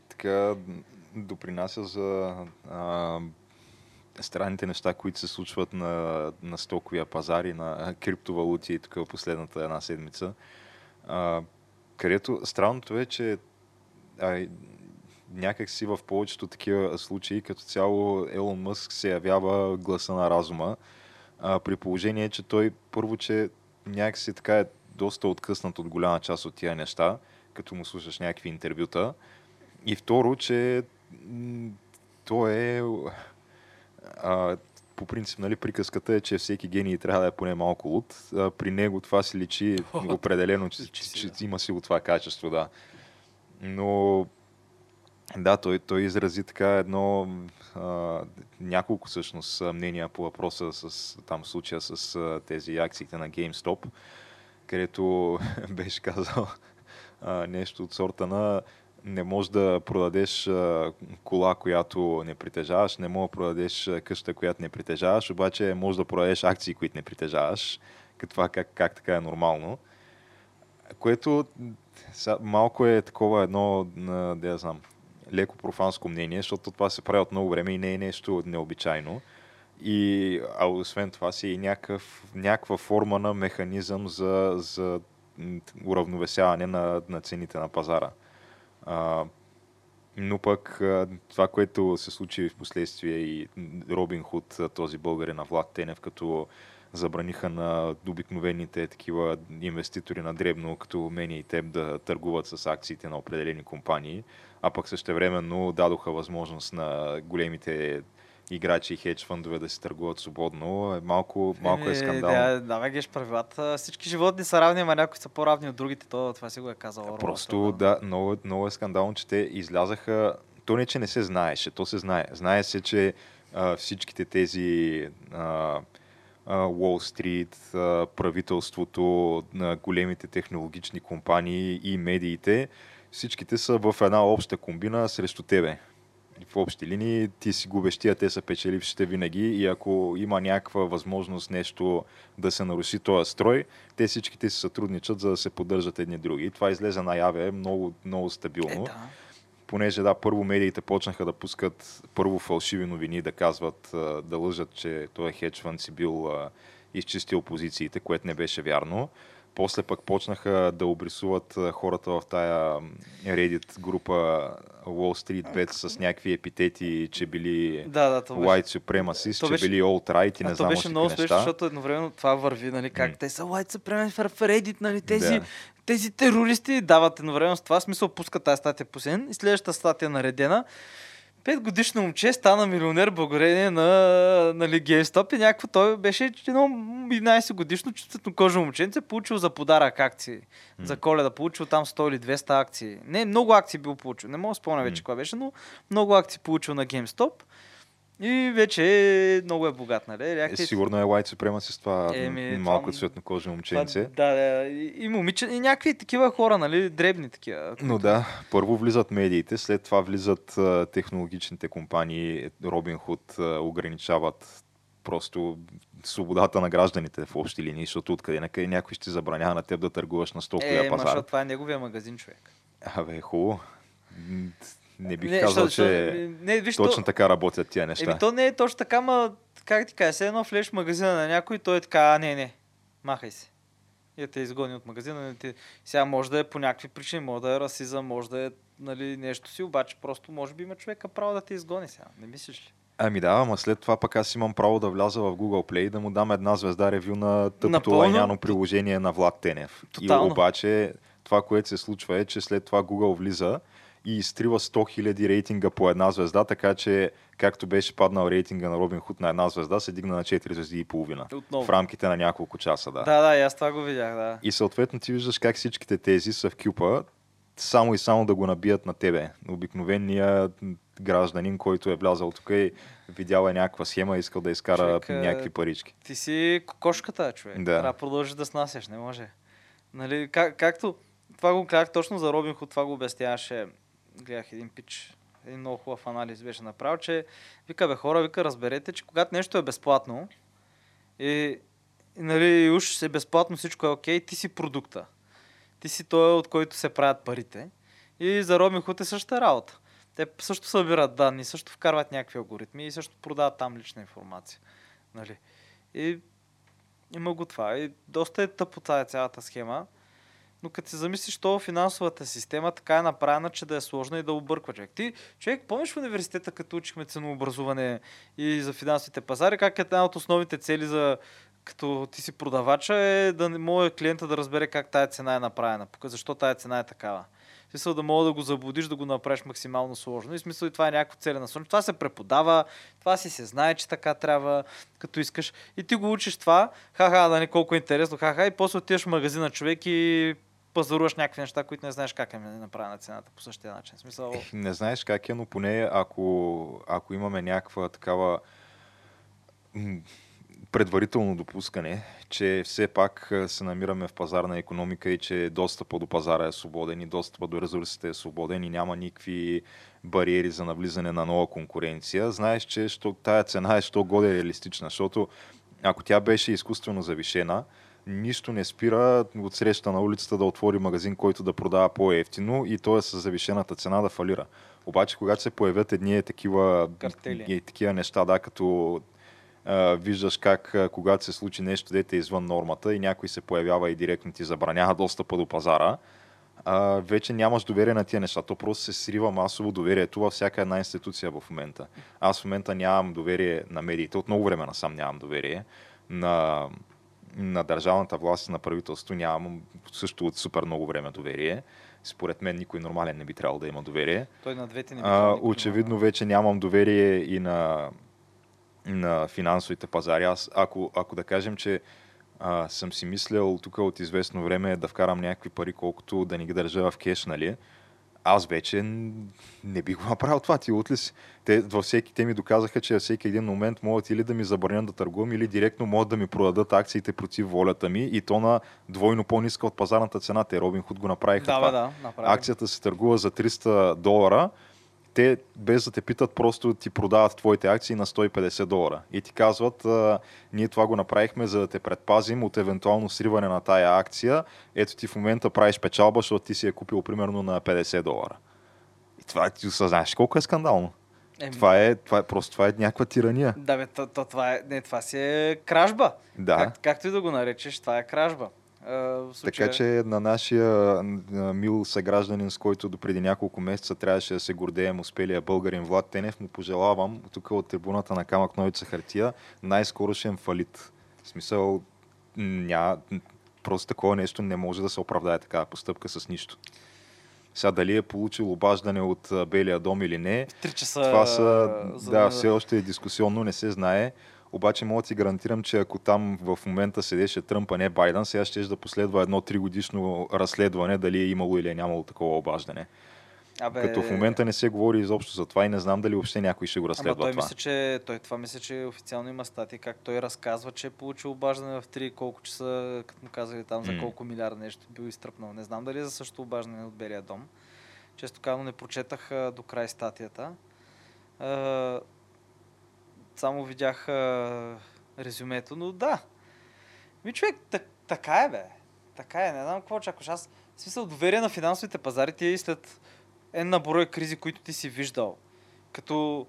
така допринася за а, странните неща, които се случват на, на стоковия пазар и на криптовалути и тук последната една седмица. А, където странното е, че а, някак си в повечето такива случаи, като цяло Елон Мъск се явява гласа на разума, а, при положение, че той първо, че някак си така е доста откъснат от голяма част от тия неща, като му слушаш някакви интервюта. И второ, че той е а, по принцип, нали, приказката е, че всеки гений трябва да е поне малко луд. А, при него това се личи определено, че, че, че, че има си от това качество, да. Но да, той, той изрази така едно, а, няколко всъщност мнения по въпроса с там случая с а, тези акциите на GameStop, където беше казал а, нещо от сорта на не можеш да продадеш кола, която не притежаваш, не можеш да продадеш къща, която не притежаваш, обаче можеш да продадеш акции, които не притежаваш. Като това как, как така е нормално. Което малко е такова едно, да я знам, леко профанско мнение, защото това се прави от много време и не е нещо необичайно. И, а освен това си и някакъв, някаква форма на механизъм за, за уравновесяване на, на цените на пазара. А, но пък това, което се случи в последствие и Робин Худ, този българин на Влад Тенев, като забраниха на обикновените такива инвеститори на дребно, като мен и теб, да търгуват с акциите на определени компании, а пък същевременно дадоха възможност на големите играчи и хедж фондове да се търгуват свободно, е малко, малко е скандално. Да, давай геш правилата. Всички животни са равни, ама някои са по-равни от другите. То, това си го е казал. Просто да, много, много е скандално, че те излязаха. То не, че не се знаеше, то се знае. Знае се, че а, всичките тези а, Уолл Стрит, правителството, на големите технологични компании и медиите, всичките са в една обща комбина срещу тебе. В общи линии ти си губещи, тия, те са печелившите винаги и ако има някаква възможност нещо да се наруши този строй, те всичките си сътрудничат, за да се поддържат едни други. Това излезе наяве много, много стабилно. Е, да понеже да, първо медиите почнаха да пускат първо фалшиви новини, да казват, да лъжат, че този хедж фонд си бил изчистил позициите, което не беше вярно. После пък почнаха да обрисуват хората в тая Reddit група Wall Street Bets с някакви епитети, че били да, да, white supremacists, че беше... били alt-right и не знам беше много смешно, защото едновременно това върви, нали, как mm. те са white supremacists в Reddit, нали, тези, да. тези терористи дават едновременно с това, смисъл пускат тази статия по сен и следващата статия наредена Пет годишно момче стана милионер благодарение на нали, GameStop и някакво той беше едно 11 годишно кожа момченце, получил за подарък акции. Mm. За коледа получил там 100 или 200 акции. Не, много акции бил получил. Не мога да спомня вече mm. кога беше, но много акции получил на GameStop. И вече е, много е богат, нали? Е, сигурно е лайт супрема с това Еми, малко това... кожа момченце. Това, да, да, и, момиче, и някакви такива хора, нали, дребни такива. Но да, първо влизат медиите, след това влизат а, технологичните компании, Робин Худ ограничават просто свободата на гражданите в общи линии, защото откъде накъде някой ще забранява на теб да търгуваш на стоковия е, пазар. Е, това е неговия магазин, човек. Абе, хубаво не бих не, казал, що, че не, виж, точно то, така работят тия неща. Еми, то не е точно така, ма как ти кажа, се едно влезеш в магазина на някой, той е така, а не, не, махай се. И те изгони от магазина. Те... Сега може да е по някакви причини, може да е расизъм, може да е нали, нещо си, обаче просто може би има човека право да те изгони сега. Не мислиш ли? Ами да, ама след това пък аз имам право да вляза в Google Play и да му дам една звезда ревю на тъпото лайняно приложение на Влад Тенев. Тотално. И обаче това, което се случва е, че след това Google влиза и изтрива 100 000 рейтинга по една звезда, така че както беше паднал рейтинга на Робин Худ на една звезда, се дигна на 4 звезди и половина. Отново. В рамките на няколко часа, да. Да, да, и аз това го видях, да. И съответно ти виждаш как всичките тези са в кюпа, само и само да го набият на тебе. Обикновения гражданин, който е влязал тук и видял е някаква схема и искал да изкара човек, някакви парички. Ти си кокошката, човек. Да. Трябва да продължиш да снасяш, не може. Нали, как, както това го казах точно за Робин Худ, това го обясняваше гледах един пич, един много хубав анализ беше направил, че вика, бе хора, вика, разберете, че когато нещо е безплатно и, и нали, уж е безплатно, всичко е окей, ти си продукта. Ти си той, от който се правят парите. И за Худ е същата работа. Те също събират данни, също вкарват някакви алгоритми и също продават там лична информация. Нали? И има го това. И доста е тъпо тази цялата схема. Но като се замислиш, то финансовата система така е направена, че да е сложна и да обърква човек. Ти, човек, помниш в университета, като учихме ценообразуване и за финансовите пазари, как е една от основните цели за като ти си продавача е да не може клиента да разбере как тая цена е направена, защо тая цена е такава. В смисъл да мога да го заблудиш, да го направиш максимално сложно. И смисъл и това е някакво целенасочено. Това се преподава, това си се знае, че така трябва, като искаш. И ти го учиш това, ха-ха, да не колко е интересно, ха-ха, и после отиваш в магазина човек и пазаруваш някакви неща, които не знаеш как е направена цената по същия начин. Смисъл... Не знаеш как е, но поне ако, ако имаме някаква такава предварително допускане, че все пак се намираме в пазарна економика и че достъпа до пазара е свободен и достъпа до ресурсите е свободен и няма никакви бариери за навлизане на нова конкуренция, знаеш, че що, тая цена е що годе реалистична, защото ако тя беше изкуствено завишена, нищо не спира от среща на улицата да отвори магазин, който да продава по-ефтино и то е с завишената цена да фалира. Обаче, когато се появят едни такива, Картели. такива неща, да, като а, виждаш как а, когато се случи нещо, дете е извън нормата и някой се появява и директно ти забранява достъпа до пазара, а, вече нямаш доверие на тия неща. То просто се срива масово доверието във всяка една институция в момента. Аз в момента нямам доверие на медиите, от много време насам нямам доверие. На, на държавната власт и на правителството нямам също от супер много време доверие. Според мен никой нормален не би трябвало да има доверие. Той на двете не би А, очевидно вече нямам доверие и на, на финансовите пазари. Аз, ако, ако да кажем, че а, съм си мислял тук от известно време да вкарам някакви пари, колкото да ни ги държа в кеш, нали? Аз вече не бих го направил това. Ти от ли си? Те, във всеки, те ми доказаха, че във всеки един момент могат или да ми забранят да търгувам, или директно могат да ми продадат акциите против волята ми и то на двойно по-ниска от пазарната цена. Те Робин Худ го направиха Да, това да, направи. акцията се търгува за 300 долара, те без да те питат, просто ти продават твоите акции на 150 долара. И ти казват, ние това го направихме, за да те предпазим от евентуално сриване на тая акция. Ето ти в момента правиш печалба, защото ти си я купил примерно на 50 долара. И това ти осъзнаеш колко е скандално. Еми, Това е, това е просто това е някаква тирания. Да, бе, то, то, това, е, не, това си е кражба. Да. Как, както и да го наречеш, това е кражба. Случая... Така че на нашия мил съгражданин, с който до преди няколко месеца трябваше да се гордеем успелия българин Влад Тенев, му пожелавам тук от трибуната на Камък Новица Хартия най-скорошен фалит. В смисъл, ня, просто такова нещо не може да се оправдае такава постъпка с нищо. Сега дали е получил обаждане от Белия дом или не, В 3 часа... това са, за да, все още е дискусионно, не се знае. Обаче мога да ти гарантирам, че ако там в момента седеше Тръмп, а не Байден, сега ще да последва едно тригодишно разследване дали е имало или е нямало такова обаждане. Абе, Като в момента не се говори изобщо за това и не знам дали въобще някой ще го Ама разследва той това. мисля, че той това мисля, че официално има статии, как той разказва, че е получил обаждане в 3 колко часа, като му казали там за колко милиарда нещо бил изтръпнал. Не знам дали е за същото обаждане от Белия дом. Често казано не прочетах а, до край статията. А, само видях а, резюмето, но да. Ми човек, так, така е бе. Така е, не знам какво очакваш. Аз, смисъл, доверие на финансовите пазари ти е и след една брой кризи, които ти си виждал. Като,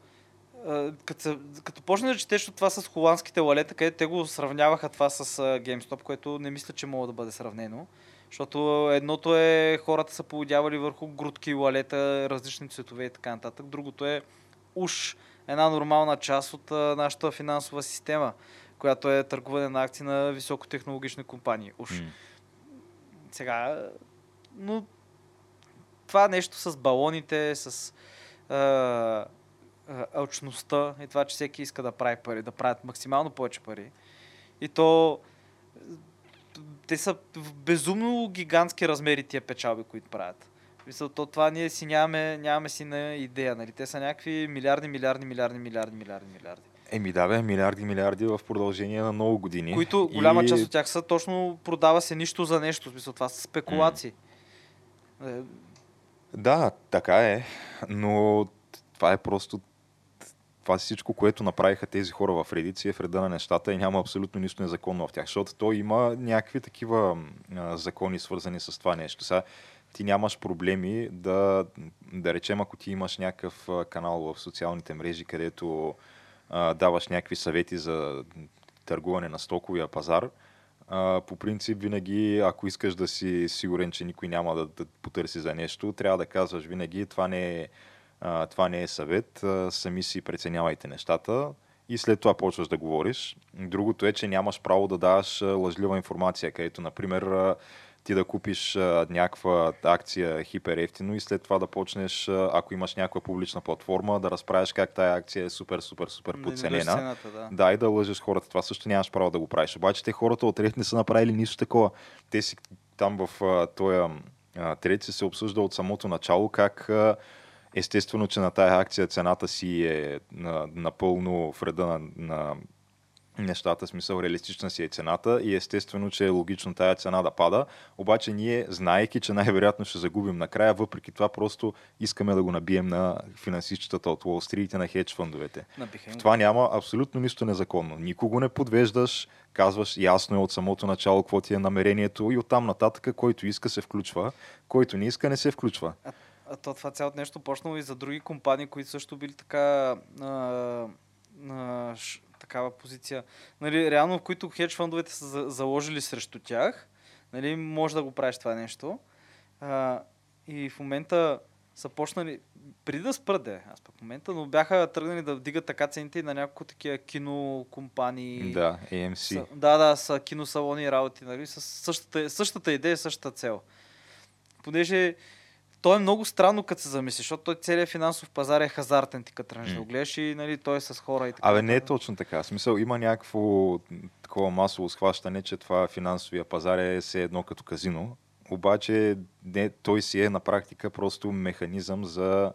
като, като почне да четеш от това с холандските лалета, където те го сравняваха това с а, GameStop, което не мисля, че мога да бъде сравнено. Защото едното е хората са поводявали върху грудки, лалета, различни цветове и така нататък. Другото е уж една нормална част от нашата финансова система, която е търгуване на акции на високотехнологични компании. Уж. М. Сега, но това нещо с балоните, с а, алчността и това, че всеки иска да прави пари, да правят максимално повече пари. И то те са в безумно гигантски размери тия печалби, които правят. Мисля, то това ние си нямаме, нямаме си на идея, нали? Те са някакви милиарди, милиарди, милиарди, милиарди, милиарди, милиарди. Еми да бе, милиарди, милиарди в продължение на много години. Които голяма И- част от тях са точно продава се нищо за нещо. В смисъл, това са спекулации. Е, Да, така е, но това е просто това е всичко, което направиха тези хора в си е в реда на нещата и няма абсолютно нищо незаконно в тях, защото той има някакви такива а, закони свързани с това нещо. Сега ти нямаш проблеми да, да речем, ако ти имаш някакъв канал в социалните мрежи, където а, даваш някакви съвети за търгуване на стоковия пазар, а, по принцип винаги, ако искаш да си сигурен, че никой няма да, да потърси за нещо, трябва да казваш винаги, това не е, а, това не е съвет, а, сами си преценявайте нещата и след това почваш да говориш. Другото е, че нямаш право да даваш лъжлива информация, където, например, ти да купиш а, някаква акция хипер ефтино и след това да почнеш, ако имаш някаква публична платформа, да разправяш как тая акция е супер, супер, супер не- не подценена. цената, да. Да, и да лъжеш хората. Това също нямаш право да го правиш. Обаче те хората от Reddit не са направили нищо такова. Те си там в а, този трет си се обсъжда от самото начало как а, естествено, че на тая акция цената си е на, напълно в реда на, на нещата, смисъл реалистична си е цената и естествено, че е логично тая цена да пада, обаче ние, знаеки, че най-вероятно ще загубим накрая, въпреки това просто искаме да го набием на финансистчетата от Уолл Стрит и на хедж фондовете. В това няма абсолютно нищо незаконно. Никого не подвеждаш, казваш ясно е от самото начало какво ти е намерението и оттам нататък, който иска се включва, който не иска не се включва. А, а то това цялото нещо почнало и за други компании, които също били така а, ш, такава позиция. Нали, реално, в които хедж фондовете са за- заложили срещу тях, нали, може да го правиш това нещо. А, и в момента са почнали, преди да спрде, аз пък в момента, но бяха тръгнали да вдигат така цените на няколко такива кинокомпании. Да, AMC. Са, да, да, са киносалони и работи, нали, с същата, същата идея, същата цел. Понеже то е много странно, като се замислиш, защото той целият финансов пазар е хазартен, ти като тръгнеш да гледаш и нали, той е с хора и така. Абе, не е точно така. В смисъл, има някакво такова масово схващане, че това финансовия пазар е все едно като казино. Обаче не, той си е на практика просто механизъм за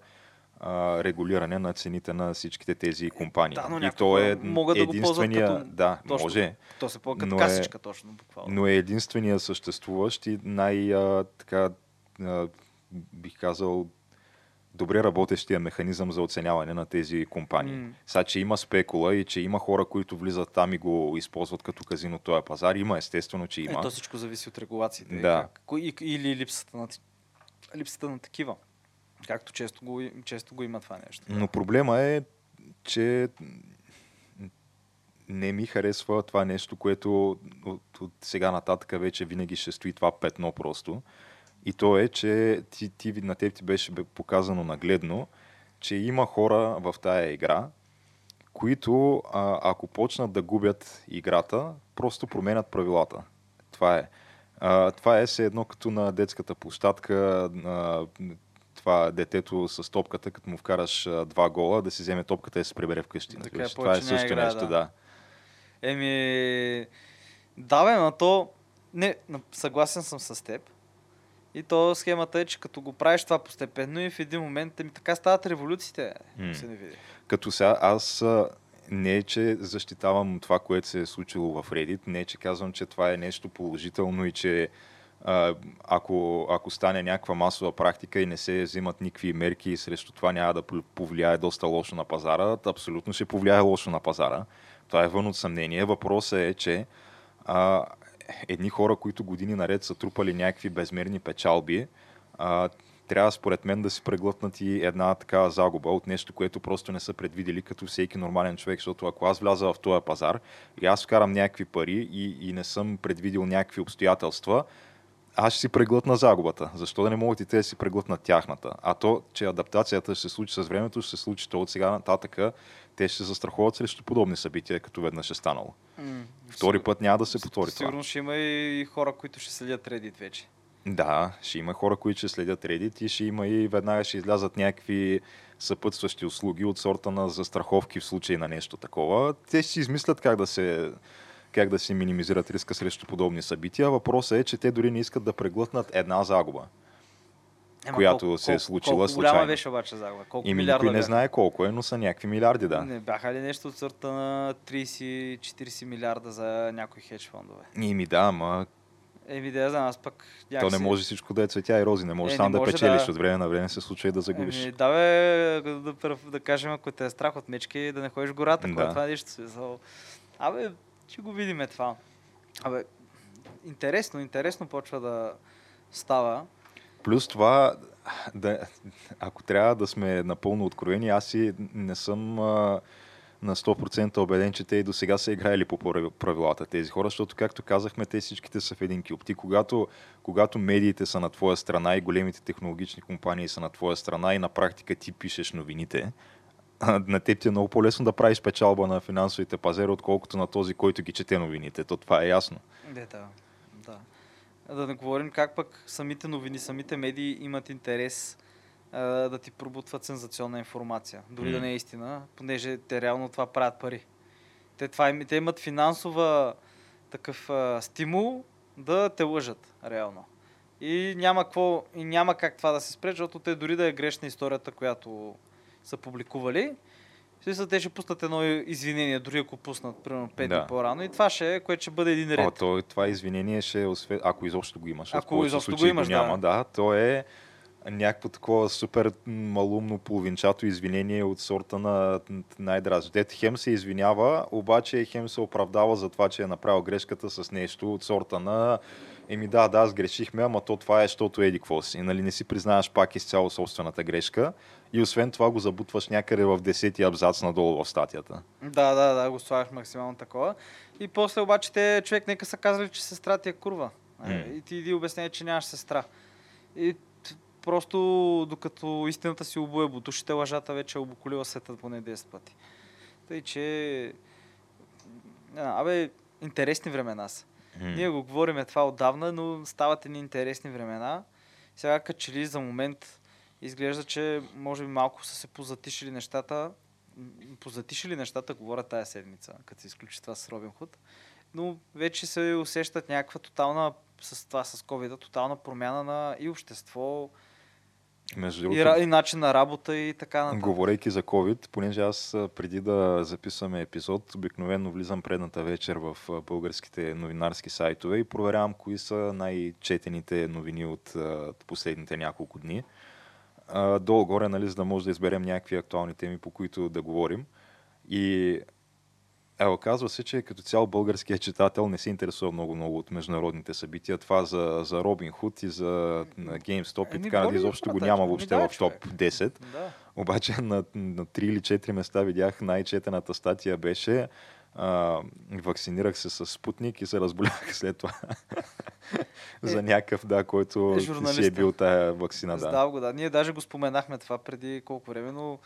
а, регулиране на цените на всичките тези компании. да, но и то е могат да го единствения... като- Да, точно. може. То се по като е- касичка точно, буквално. но е единствения съществуващ и най- а, така, а, бих казал, добре работещия механизъм за оценяване на тези компании. М. Сега, че има спекула и че има хора, които влизат там и го използват като казино този пазар, има естествено, че има. Е, то всичко зависи от регулациите. Да. Кои- или липсата на, липсата на такива. Както често го, и- често го има това нещо. Но проблема е, че не ми харесва това нещо, което от, от сега нататък вече винаги ще стои това петно просто. И то е, че ти, ти, на теб ти беше бе показано нагледно, че има хора в тая игра, които а, ако почнат да губят играта, просто променят правилата. Това е. А, това е все едно като на детската площадка, на това детето с топката, като му вкараш а, два гола, да си вземе топката и се прибере вкъщи. Така разбираш? е, това е също играе, нещо, да. да. Еми, да бе, но то... Не, съгласен съм с теб. И то схемата е, че като го правиш това постепенно и в един момент, еми така стават революциите. М. Се не види. Като сега аз не е, че защитавам това, което се е случило в Reddit, не е, че казвам, че това е нещо положително и че а, ако, ако стане някаква масова практика и не се взимат никакви мерки срещу това няма да повлияе доста лошо на пазара, абсолютно ще повлияе лошо на пазара. Това е вън от съмнение. Въпросът е, че а, едни хора, които години наред са трупали някакви безмерни печалби, а, трябва според мен да си преглътнат и една такава загуба от нещо, което просто не са предвидели като всеки нормален човек, защото ако аз вляза в този пазар и аз вкарам някакви пари и, и не съм предвидил някакви обстоятелства, аз ще си преглътна загубата. Защо да не могат и те да си преглътнат тяхната? А то, че адаптацията ще се случи с времето, ще се случи то от сега нататък. Те ще се застраховат срещу подобни събития, като веднъж е станало. М. Втори Сигур- път няма да се повтори това. Сигурно ще има и хора, които ще следят Reddit вече. Да, ще има хора, които ще следят Reddit и ще има и веднага ще излязат някакви съпътстващи услуги от сорта на застраховки в случай на нещо такова. Те ще си измислят как да се как да си минимизират риска срещу подобни събития. Въпросът е, че те дори не искат да преглътнат една загуба. Ема Която се е случила колко случайно. голяма беше обаче загуба? Колко И милиарда никой не бяха? знае колко е, но са някакви милиарди, да. Не бяха ли нещо от сорта на 30-40 милиарда за някои хедж фондове? И ми да, ама Еми да знам, аз пък то не може всичко да е цветя и рози. Не може Е, само не да може, печелиш. да. От време на време се случва и да загубиш. Еми, да, бе, да, да, да кажем, ако те е страх от мечки, да не ходиш в гората, Да. да. това е нещо. Абе, ще го видиме това. Абе, интересно, интересно почва да става. Плюс това, да, ако трябва да сме напълно откровени, аз и не съм а, на 100% убеден, че те и до сега са играели по прави- правилата тези хора, защото, както казахме, те всичките са в един кюп. Ти, когато, когато медиите са на твоя страна и големите технологични компании са на твоя страна и на практика ти пишеш новините, на теб ти е много по-лесно да правиш печалба на финансовите пазари, отколкото на този, който ги чете новините. То това е ясно. Не, да. да. Да не говорим как пък самите новини, самите медии имат интерес а, да ти пробутват сензационна информация. Дори М. да не е истина, понеже те реално това правят пари. Те, това, им- те имат финансова такъв а, стимул да те лъжат, реално. И няма, какво, и няма как това да се спре, защото те дори да е грешна историята, която са публикували, смисъл, те ще пуснат едно извинение, дори ако пуснат, примерно, 5 Да. по-рано. И това ще е, което ще бъде един ред. О, то, това извинение ще е, освен, ако изобщо го имаш. Ако изобщо го имаш, да. няма, да. То е някакво такова супер малумно половинчато извинение от сорта на най-драж. Дет хем се извинява, обаче хем се оправдава за това, че е направил грешката с нещо от сорта на Еми да, да, аз грешихме, ама то това е, защото еди какво си. Нали, не си признаваш пак изцяло собствената грешка и освен това го забутваш някъде в 10 абзац надолу в статията. Да, да, да, го слагаш максимално такова. И после обаче те, човек, нека са казали, че сестра ти е курва. М. И ти иди обясняй, че нямаш сестра. И просто докато истината си обуе бутушите, лъжата вече е обоколила света поне 10 пъти. Тъй, че... Абе, интересни времена са. Ние го говориме това отдавна, но стават едни интересни времена. Сега като че ли за момент изглежда, че може би малко са се позатишили нещата. Позатишили нещата, говоря тая седмица, като се изключи това с Робин Худ. Но вече се усещат някаква тотална, с това с covid тотална промяна на и общество, Между и, другото, ра- и начин на работа и така нататък. Говорейки за COVID, понеже аз преди да записваме епизод, обикновено влизам предната вечер в българските новинарски сайтове и проверявам кои са най-четените новини от последните няколко дни. Долу-горе, нали, за да може да изберем някакви актуални теми, по които да говорим. И е, оказва се, че като цяло българският читател не се интересува много-много от международните събития. Това за, за Робин Худ и за GameStop и Еми, така, изобщо го няма ами въобще да, в топ човек. 10. Да. Обаче на, на 3 или 4 места видях най-четената статия беше а, вакцинирах се с Спутник и се разболях след това. За някакъв, да, който Е, си е бил тая вакцина, да. Го, да. Ние даже го споменахме това преди колко време, но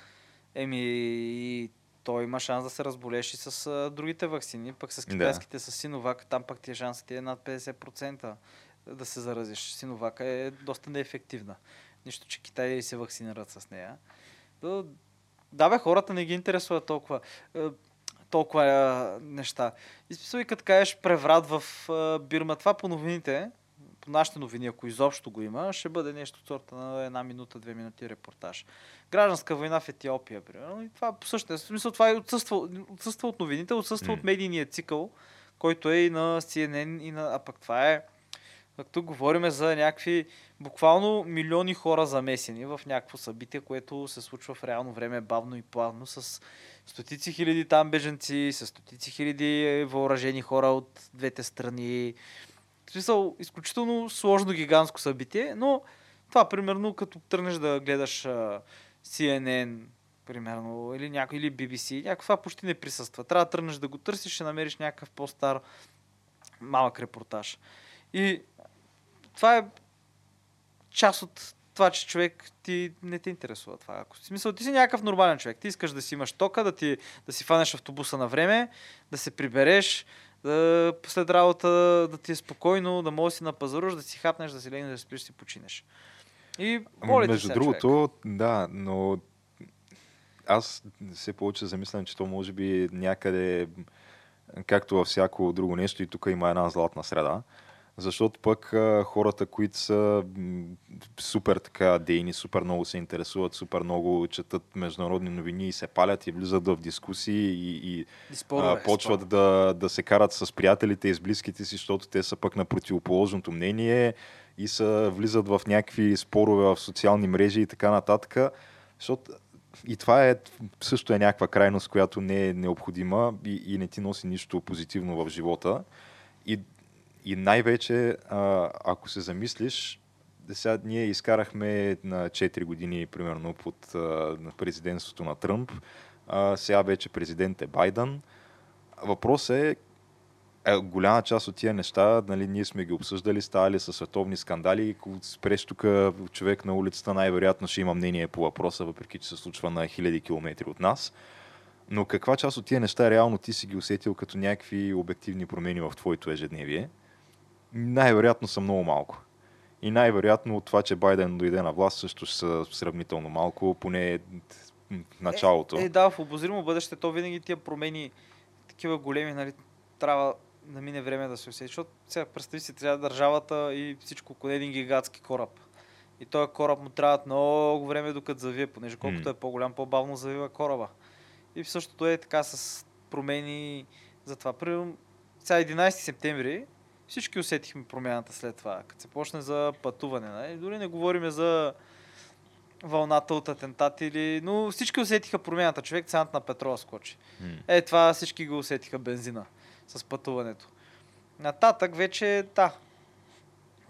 еми и той има шанс да се разболеш и с а, другите вакцини, пък с Да. китайските с Синовак, там пък ти е шансът ти е над 50% да се заразиш. Синовака е доста неефективна. Нищо, че Китай се вакцинират с нея. Да, да бе, хората не ги интересуват толкова, е, толкова е, неща. И смисъл и като кажеш преврат в е, Бирма, това по новините, по нашите новини, ако изобщо го има, ще бъде нещо от сорта на една минута, две минути репортаж. Гражданска война в Етиопия, примерно. И това по същия смисъл, това и отсъства, отсъства от новините, отсъства М. от медийния цикъл, който е и на CNN, и на... А пък това е... Тук говорим за някакви буквално милиони хора замесени в някакво събитие, което се случва в реално време бавно и плавно с стотици хиляди там беженци, с стотици хиляди въоръжени хора от двете страни. В смисъл, изключително сложно гигантско събитие, но това примерно като тръгнеш да гледаш а, CNN, примерно, или някой, или BBC, някакво почти не присъства. Трябва да тръгнеш да го търсиш, ще намериш някакъв по-стар малък репортаж. И това е част от това, че човек ти не те интересува това. Ако, в смисъл, ти си някакъв нормален човек. Ти искаш да си имаш тока, да, ти, да си фанеш автобуса на време, да се прибереш, да, след работа да ти е спокойно, да можеш да си напазаруваш, да си хапнеш, да си легнеш, да спиш, да си починеш. И моля ти Между другото, човек. да, но аз се получа замислям, че то може би някъде, както във всяко друго нещо, и тук има една златна среда. Защото пък а, хората, които са м, супер така дейни, супер много се интересуват, супер много четат международни новини и се палят и влизат в дискусии и, и И спорове, а, почват спорове. да, да се карат с приятелите и с близките си, защото те са пък на противоположното мнение и са, влизат в някакви спорове в социални мрежи и така нататък. Защото и това е също е някаква крайност, която не е необходима и, и не ти носи нищо позитивно в живота. И, и най-вече, а, ако се замислиш, сега ние изкарахме на 4 години, примерно, под а, президентството на Тръмп. А, сега вече президент е Байден. Въпросът е, е, голяма част от тия неща, нали, ние сме ги обсъждали, ставали са световни скандали. Спреш тук човек на улицата, най-вероятно ще има мнение по въпроса, въпреки че се случва на хиляди километри от нас. Но каква част от тия неща реално ти си ги усетил като някакви обективни промени в твоето ежедневие? Най-вероятно са много малко. И най-вероятно от това, че Байден дойде на власт, също ще са сравнително малко, поне началото. Е, е, да, в обозримо бъдеще то винаги тия промени, такива големи, нали, трябва да мине време да се усети. Защото сега представи си, трябва държавата и всичко около един гигантски кораб. И този кораб му трябва много време докато завие, понеже колкото М. е по-голям, по-бавно завива кораба. И същото е така с промени за това. Примерно, сега 11 септември всички усетихме промяната след това. Като се почне за пътуване. Нали? Дори не говорим за вълната от атентати или... Но всички усетиха промяната. Човек цената на петрола скочи. М. Е, това всички го усетиха бензина с пътуването. Нататък вече, да,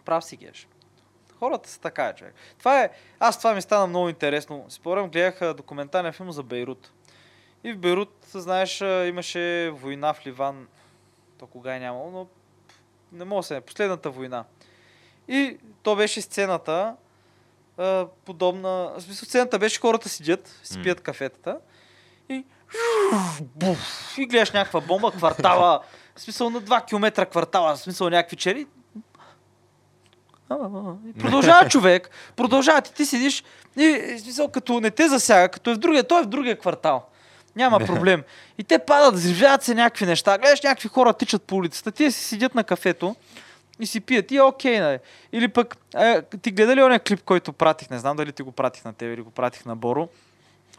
прав си геш. Хората са така, човек. Това е, аз това ми стана много интересно. Спорям, гледах документален филм за Бейрут. И в Бейрут, знаеш, имаше война в Ливан. То кога е нямало, но не мога се, последната война. И то беше сцената, а, подобна, в смисъл сцената беше хората седят, си пият кафетата и буф, и гледаш някаква бомба, квартала, в смисъл на 2 км квартала, в смисъл някакви чери. И продължава човек, продължава ти, ти седиш и в смисъл като не те засяга, като е в другия, той е в другия квартал. Няма проблем. И те падат, взривяват се някакви неща. Гледаш някакви хора тичат по улицата. Те си седят на кафето и си пият. И е окей, нали? Или пък, е, ти гледа ли ония клип, който пратих? Не знам дали ти го пратих на тебе или го пратих на Боро.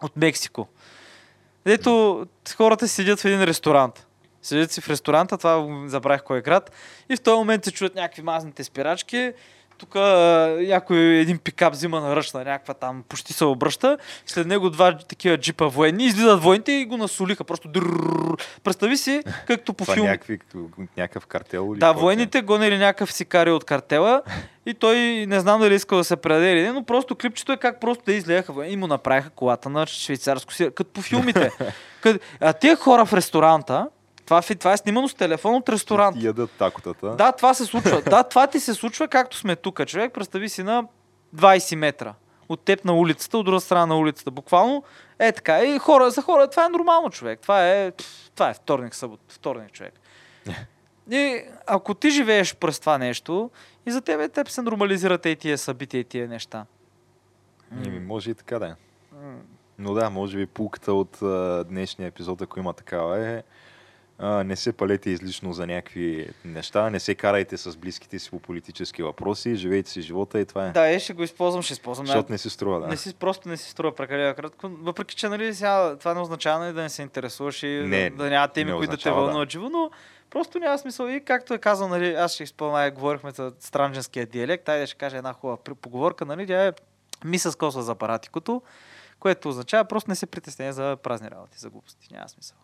От Мексико. Дето хората седят в един ресторант. Седят си в ресторанта, това забравих кой е град. И в този момент се чуят някакви мазните спирачки. Тук някой един пикап взима на ръчна, някаква там почти се обръща. След него два такива джипа военни. Излизат военните и го насолиха. Просто дрррррр. Представи си, както по филм. някакви, като- някакъв картел или Да, военните гонили някакъв сикари от картела и той не знам дали искал да се предаде или не, но просто клипчето е как просто да излеяха и му направиха колата на швейцарско си, като по филмите. А тия хора в ресторанта, това, това е снимано с телефон от ресторант. И ядат такотата. Да, това се случва. да, това ти се случва както сме тук. Човек, представи си на 20 метра. От теб на улицата, от друга страна на улицата. Буквално е така. И хора, за хора това е нормално, човек. Това е, това е вторник, събот, вторник, човек. И ако ти живееш през това нещо, и за тебе теб се нормализират и тия събития и тия неща. Еми, може и така да е. Но да, може би пулката от а, днешния епизод, ако има такава е, а, не се палете излишно за някакви неща, не се карайте с близките си по политически въпроси, живейте си живота и това е. Да, е, ще го използвам, ще използвам. Защото не си струва, да. Не си, просто не си струва прекалено кратко. Въпреки, че нали, сега, това не означава нали, да не се интересуваш и Не, да, да няма теми, не които да те означава, да. вълнуват живо, но просто няма смисъл. И както е казал, нали, аз ще изпълня, говорихме за страндженския диалект, айде ще кажа една хубава поговорка, нали, тя е ми с коса за апаратикото, което означава просто не се притесняй за празни работи, за глупости. Няма смисъл.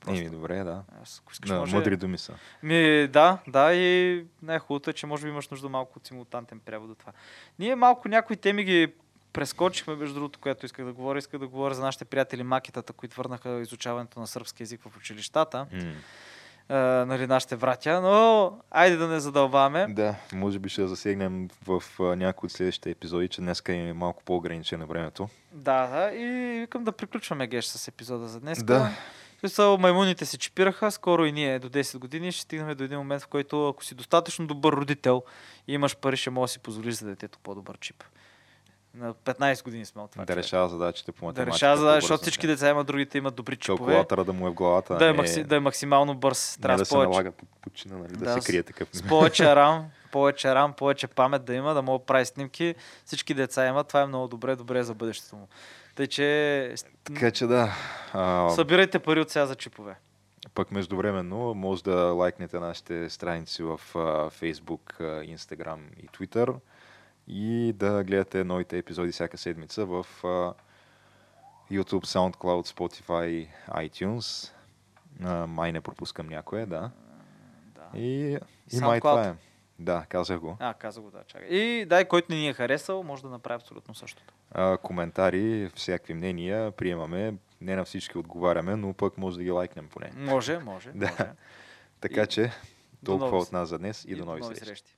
Просто. Еми, добре, да. Аз, ако искаш, Да, може... Мъдри думи са. Ми, да, да, и най-хубавото е, че може би имаш нужда малко от симултантен превод от това. Ние малко някои теми ги прескочихме, между другото, което исках да говоря. Исках да говоря за нашите приятели макетата, които върнаха изучаването на сръбски язик в училищата. М. Е, нали, нашите братя, но айде да не задълбаваме. Да, може би ще засегнем в а, някои от следващите епизоди, че днеска е малко по-ограничено времето. Да, да, и викам да приключваме геш с епизода за днес. Да. Смисъл, маймуните се чипираха, скоро и ние до 10 години ще стигнем до един момент, в който ако си достатъчно добър родител и имаш пари, ще можеш да си позволиш за детето по-добър чип. На 15 години сме от това. да решава задачите по да математика. решава, за, по-бързо. защото всички деца имат, другите имат добри чипове. Калкулатора да му е в главата. Да е, макси, да е максимално бърз. Трябва да с се налага под почина, нали, да, Да, се крие такъв. с повече рам, повече рам, повече памет да има, да мога да прави снимки. Всички деца имат. Това е много добре, добре за бъдещето му. Тъй, че Така че да. А, събирайте пари от сега за чипове. Пък междувременно може да лайкнете нашите страници в Facebook, Instagram и Twitter и да гледате новите епизоди всяка седмица в YouTube, SoundCloud, Spotify, iTunes. Май не пропускам някое, да. Да. И, и май това е. Да, казах го. А, каза го, да, чакай. И дай, който не ни е харесал, може да направи абсолютно същото. А, коментари, всякакви мнения приемаме. Не на всички отговаряме, но пък може да ги лайкнем поне. Може, може. Да. може. Така И че, толкова от нас за днес и, до нови срещи. срещи.